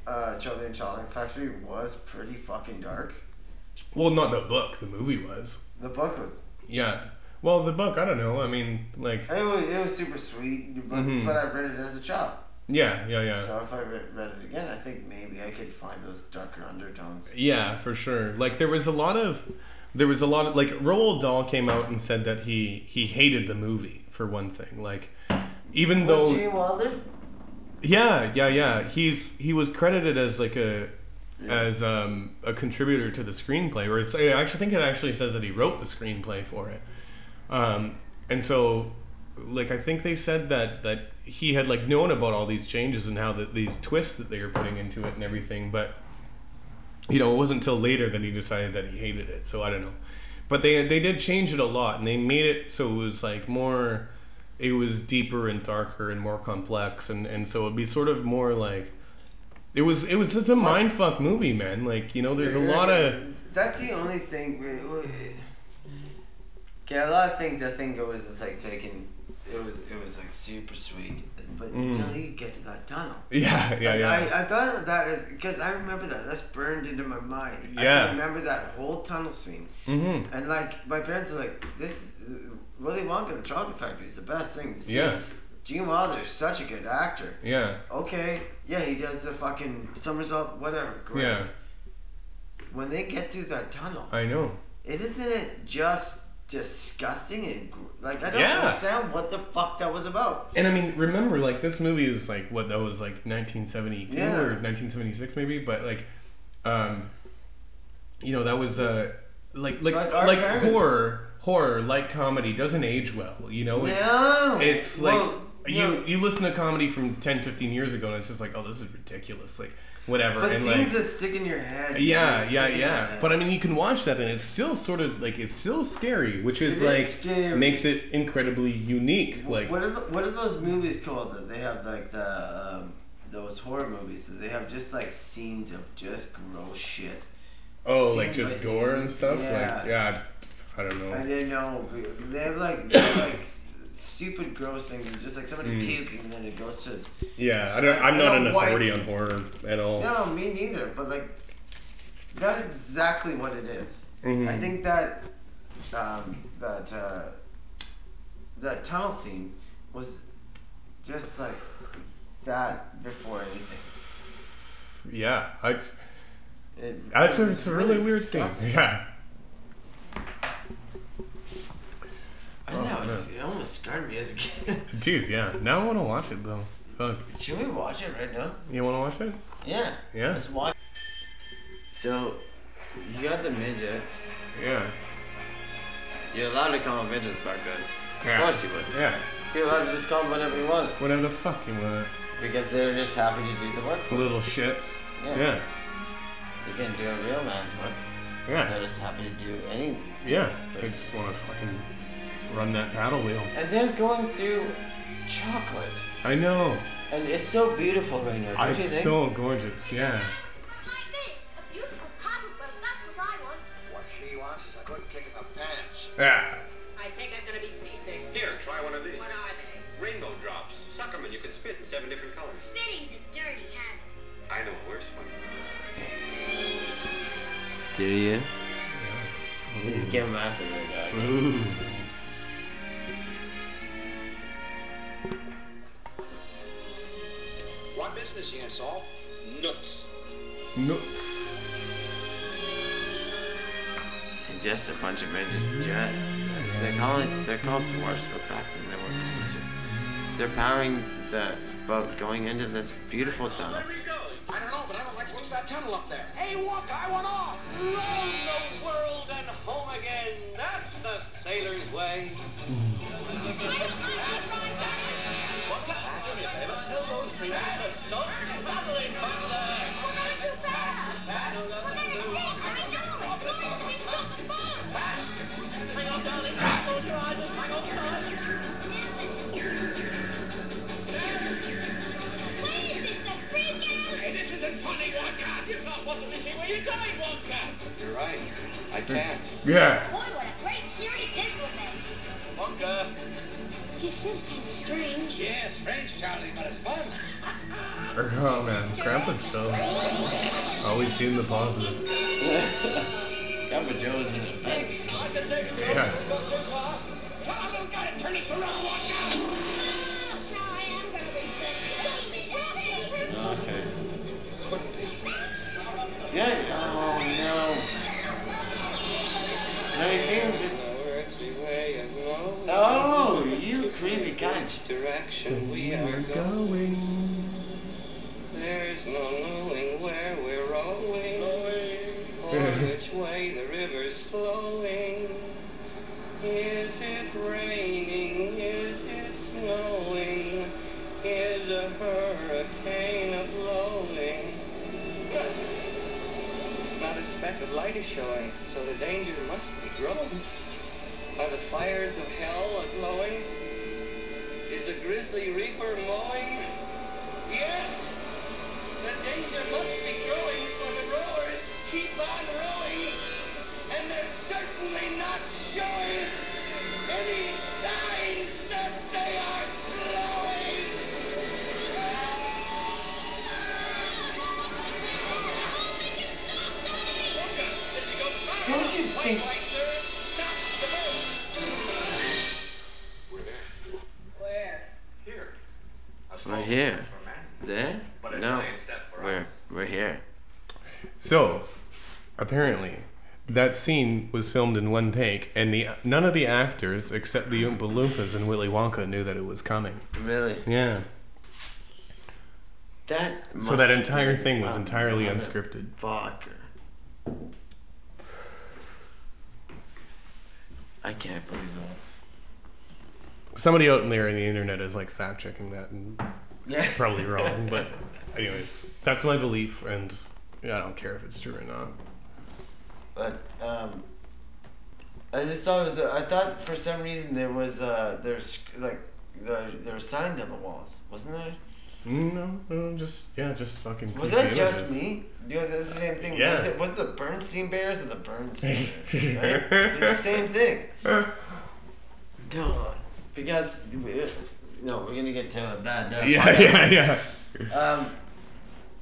uh, Charlie and Chocolate Factory was pretty fucking dark? well, not the book. The movie was. The book was. Yeah. Well, the book, I don't know. I mean, like, It was, it was super sweet, but, Mhm. but I read it as a child. Yeah, yeah, yeah. So if I read, read it again, I think maybe I could find those darker undertones. Yeah, for sure. Like there was a lot of there was a lot of like Roald Dahl came out and said that he he hated the movie for one thing. Like even though Gene Wilder? yeah, yeah, yeah, he's he was credited as like a Yeah. as um, a contributor to the screenplay, or it's, I actually think it actually says that he wrote the screenplay for it. Um, and so, like, I think they said that that he had like known about all these changes and how the, these twists that they were putting into it and everything, but you know, it wasn't until later that he decided that he hated it. So I don't know, but they they did change it a lot, and they made it so it was like more. It was deeper and darker and more complex, and, and so it'd be sort of more like it was it was just a mindfuck movie, man. Like you know, there's a lot of That's the only thing. Okay, a lot of things I think it was just like taking. It was it was like super sweet, but Mm. until you get to that tunnel. yeah yeah Like, yeah. I, I thought of that as because I remember that that's burned into my mind. I Yeah. can remember that whole tunnel scene, mm-hmm. and like my parents are like, "This is- Willy Wonka the Chocolate Factory is the best thing to see." Yeah. Gene Wilder's such a good actor. Yeah Okay, yeah, he does the fucking somersault, whatever. Great. yeah. When they get through that tunnel, I know. it isn't it just disgusting and like I don't Yeah. understand what the fuck that was about. And I mean, remember, like this movie is like what that was like 1972 Yeah. or 1976 maybe, but like, um, you know, that was uh, like like like like, horror horror like comedy doesn't age well. You know, it's, no, it's like Well, you no. you listen to comedy from 10, 15 years ago, and it's just like, oh, this is ridiculous. Like whatever. But and scenes like, that stick in your head. yeah, they yeah, stick in your yeah. But I mean, you can watch that, and it's still sort of like it's still scary, which is It is like scary. makes it incredibly unique. Like what are the, what are those movies called that they have like the um, those horror movies that they have just like scenes of just gross shit. Oh, like just gore scene. and stuff. Yeah. Like yeah, I don't know. I didn't know they have like they have, like stupid gross things, just like somebody Mm. puking and then it goes to Yeah, I don't. I'm I not don't an why- authority on horror at all. No, me neither. But like, that is exactly what it is. Mhm. I think that um, that uh, that tunnel scene was just like that before anything. Yeah, I. It, That's it a, it's a really, weird disgusting. scene. Yeah. I Oh, know. man. it, it almost scarred me as a kid. Dude, yeah. Now I want to watch it though. Fuck. Should we watch it right now? You want to watch it? Yeah. Yeah. Let's watch. So, you got the midgets. Yeah. You're allowed to call them midgets back then. Of Yeah. course you would. Yeah. You're allowed to just call them whatever you want. Whatever the fuck you want. Because they're just happy to do the work for. Little shits. Yeah. Yeah. They can do a real man's work. Yeah. They're just happy to do any. Yeah. They just want to fucking run that paddle wheel. And they're going through chocolate. I know. And it's so beautiful right now, don't you It's think? so gorgeous. Yeah. Like this, a beautiful cotton quilt. That's what I want. What she wants is a good kick in the pants. Yeah. I think I'm gonna be seasick. Here, try one of these. What are they? Rainbow drops. Suck 'em and you can spit in seven different colors. Spitting's a dirty habit. I know a worse one. Do you? Yes. He's getting massive right business, Yansol? Nuts. Nuts. And just a bunch of midgets. Just they call it they're called dwarfs, but back then they weren't midgets. They're powering the boat going into this beautiful tunnel. Where are you going? I don't know, but I don't like to lose that tunnel up there. Hey, Wonka, I want off! Round the world and home again. That's the sailor's way. Yeah. Boy, what a great series this would make. Wonka. This is kind of strange. Yeah, strange, Charlie, but it's fun. Oh man, Grandpa Joe. Always seeing the positive. Grandpa Joe's in the Six. I can take it. Yeah. Not too far. Come on, got it. Turn this around, Wonka! Now I am going to be sick. Okay. Couldn't be. Yeah. Oh no. No, you see him just. earthly way of knowing Oh, you creepy cunt. which direction we are going. going. There's no knowing where we're rowing or which way the river's flowing. Is it raining? Is it snowing? Is a hurricane a blowing? Not a speck of light is showing, so the danger must be growing. Are the fires of hell a glowing? Is the grisly reaper mowing? Yes! The danger must be growing, for the rowers keep on rowing, and they're certainly not showing any signs that they are slowing. Don't you think? We're. Where? Here. We're here. There? No. giant step for We're we're here. So, apparently, that scene was filmed in one take, and the none of the actors except the Oompa Loompas and Willy Wonka knew that it was coming. Really? Yeah. That. So that entire thing was entirely unscripted. Fucker. I can't believe that. Somebody out there in the internet is like fact checking that, and Yeah. it's probably wrong. but, anyways, that's my belief, and yeah, I don't care if it's true or not. But um, I just thought it was. I thought for some reason there was uh, there's like the, there were signs on the walls, wasn't there? No, no, just yeah, just fucking. Was that just me? Because it's the same thing. Yeah. Was it was it the Bernstein Bears or the Bernstein? Bears, right? It's the same thing. God, because we, no, we're gonna get to a bad note. Yeah, yeah, yeah. Um,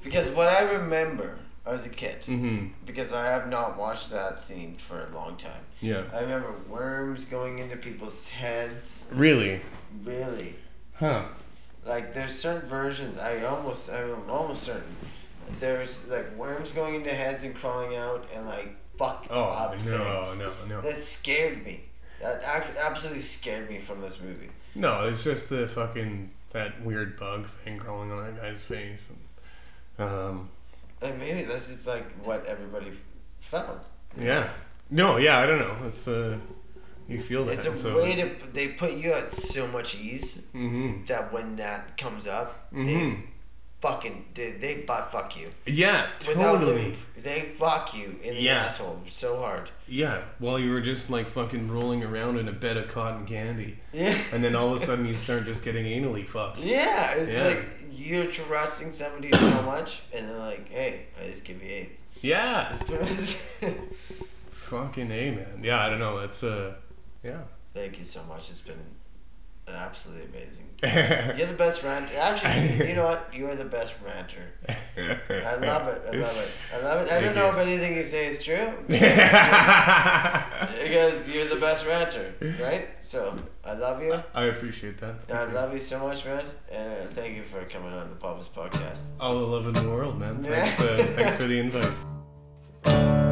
because what I remember as a kid, Mm-hmm. because I have not watched that scene for a long time. Yeah. I remember worms going into people's heads. Really? Really, Huh. like there's certain versions. I almost, I'm almost certain. There's like worms going into heads and crawling out and like fucked Oh up no, things. no, no. That scared me. That absolutely scared me from this movie. No, it's just the fucking that weird bug thing crawling on that guy's face. And, um. And maybe that's just like what everybody felt. Yeah. No. Yeah. I don't know. It's uh. You feel that. It's a so, way to they put you at so much ease Mm-hmm. that when that comes up, Mhm. they fucking they, they butt fuck you Yeah. without Totally. They fuck you in the Yeah. asshole so hard. Yeah. While you were just like fucking rolling around in a bed of cotton candy, Yeah. and then all of a sudden you start just getting anally fucked. Yeah, it's Yeah. like you're trusting somebody so much, and they're like, "Hey, I just give you AIDS." Yeah. Thank Fucking a man. Yeah. I don't know. It's uh. Yeah. Thank you so much. It's been absolutely amazing. You're the best ranter. Actually, you know what? You are the best ranter. I love it. I love it. I love it. I don't know if anything you say is true because you're the best ranter, right? So I love you. I appreciate that. I love you so much, man, and uh, thank you for coming on the Papa's podcast. All the love in the world, man. Thanks, uh, thanks for the invite.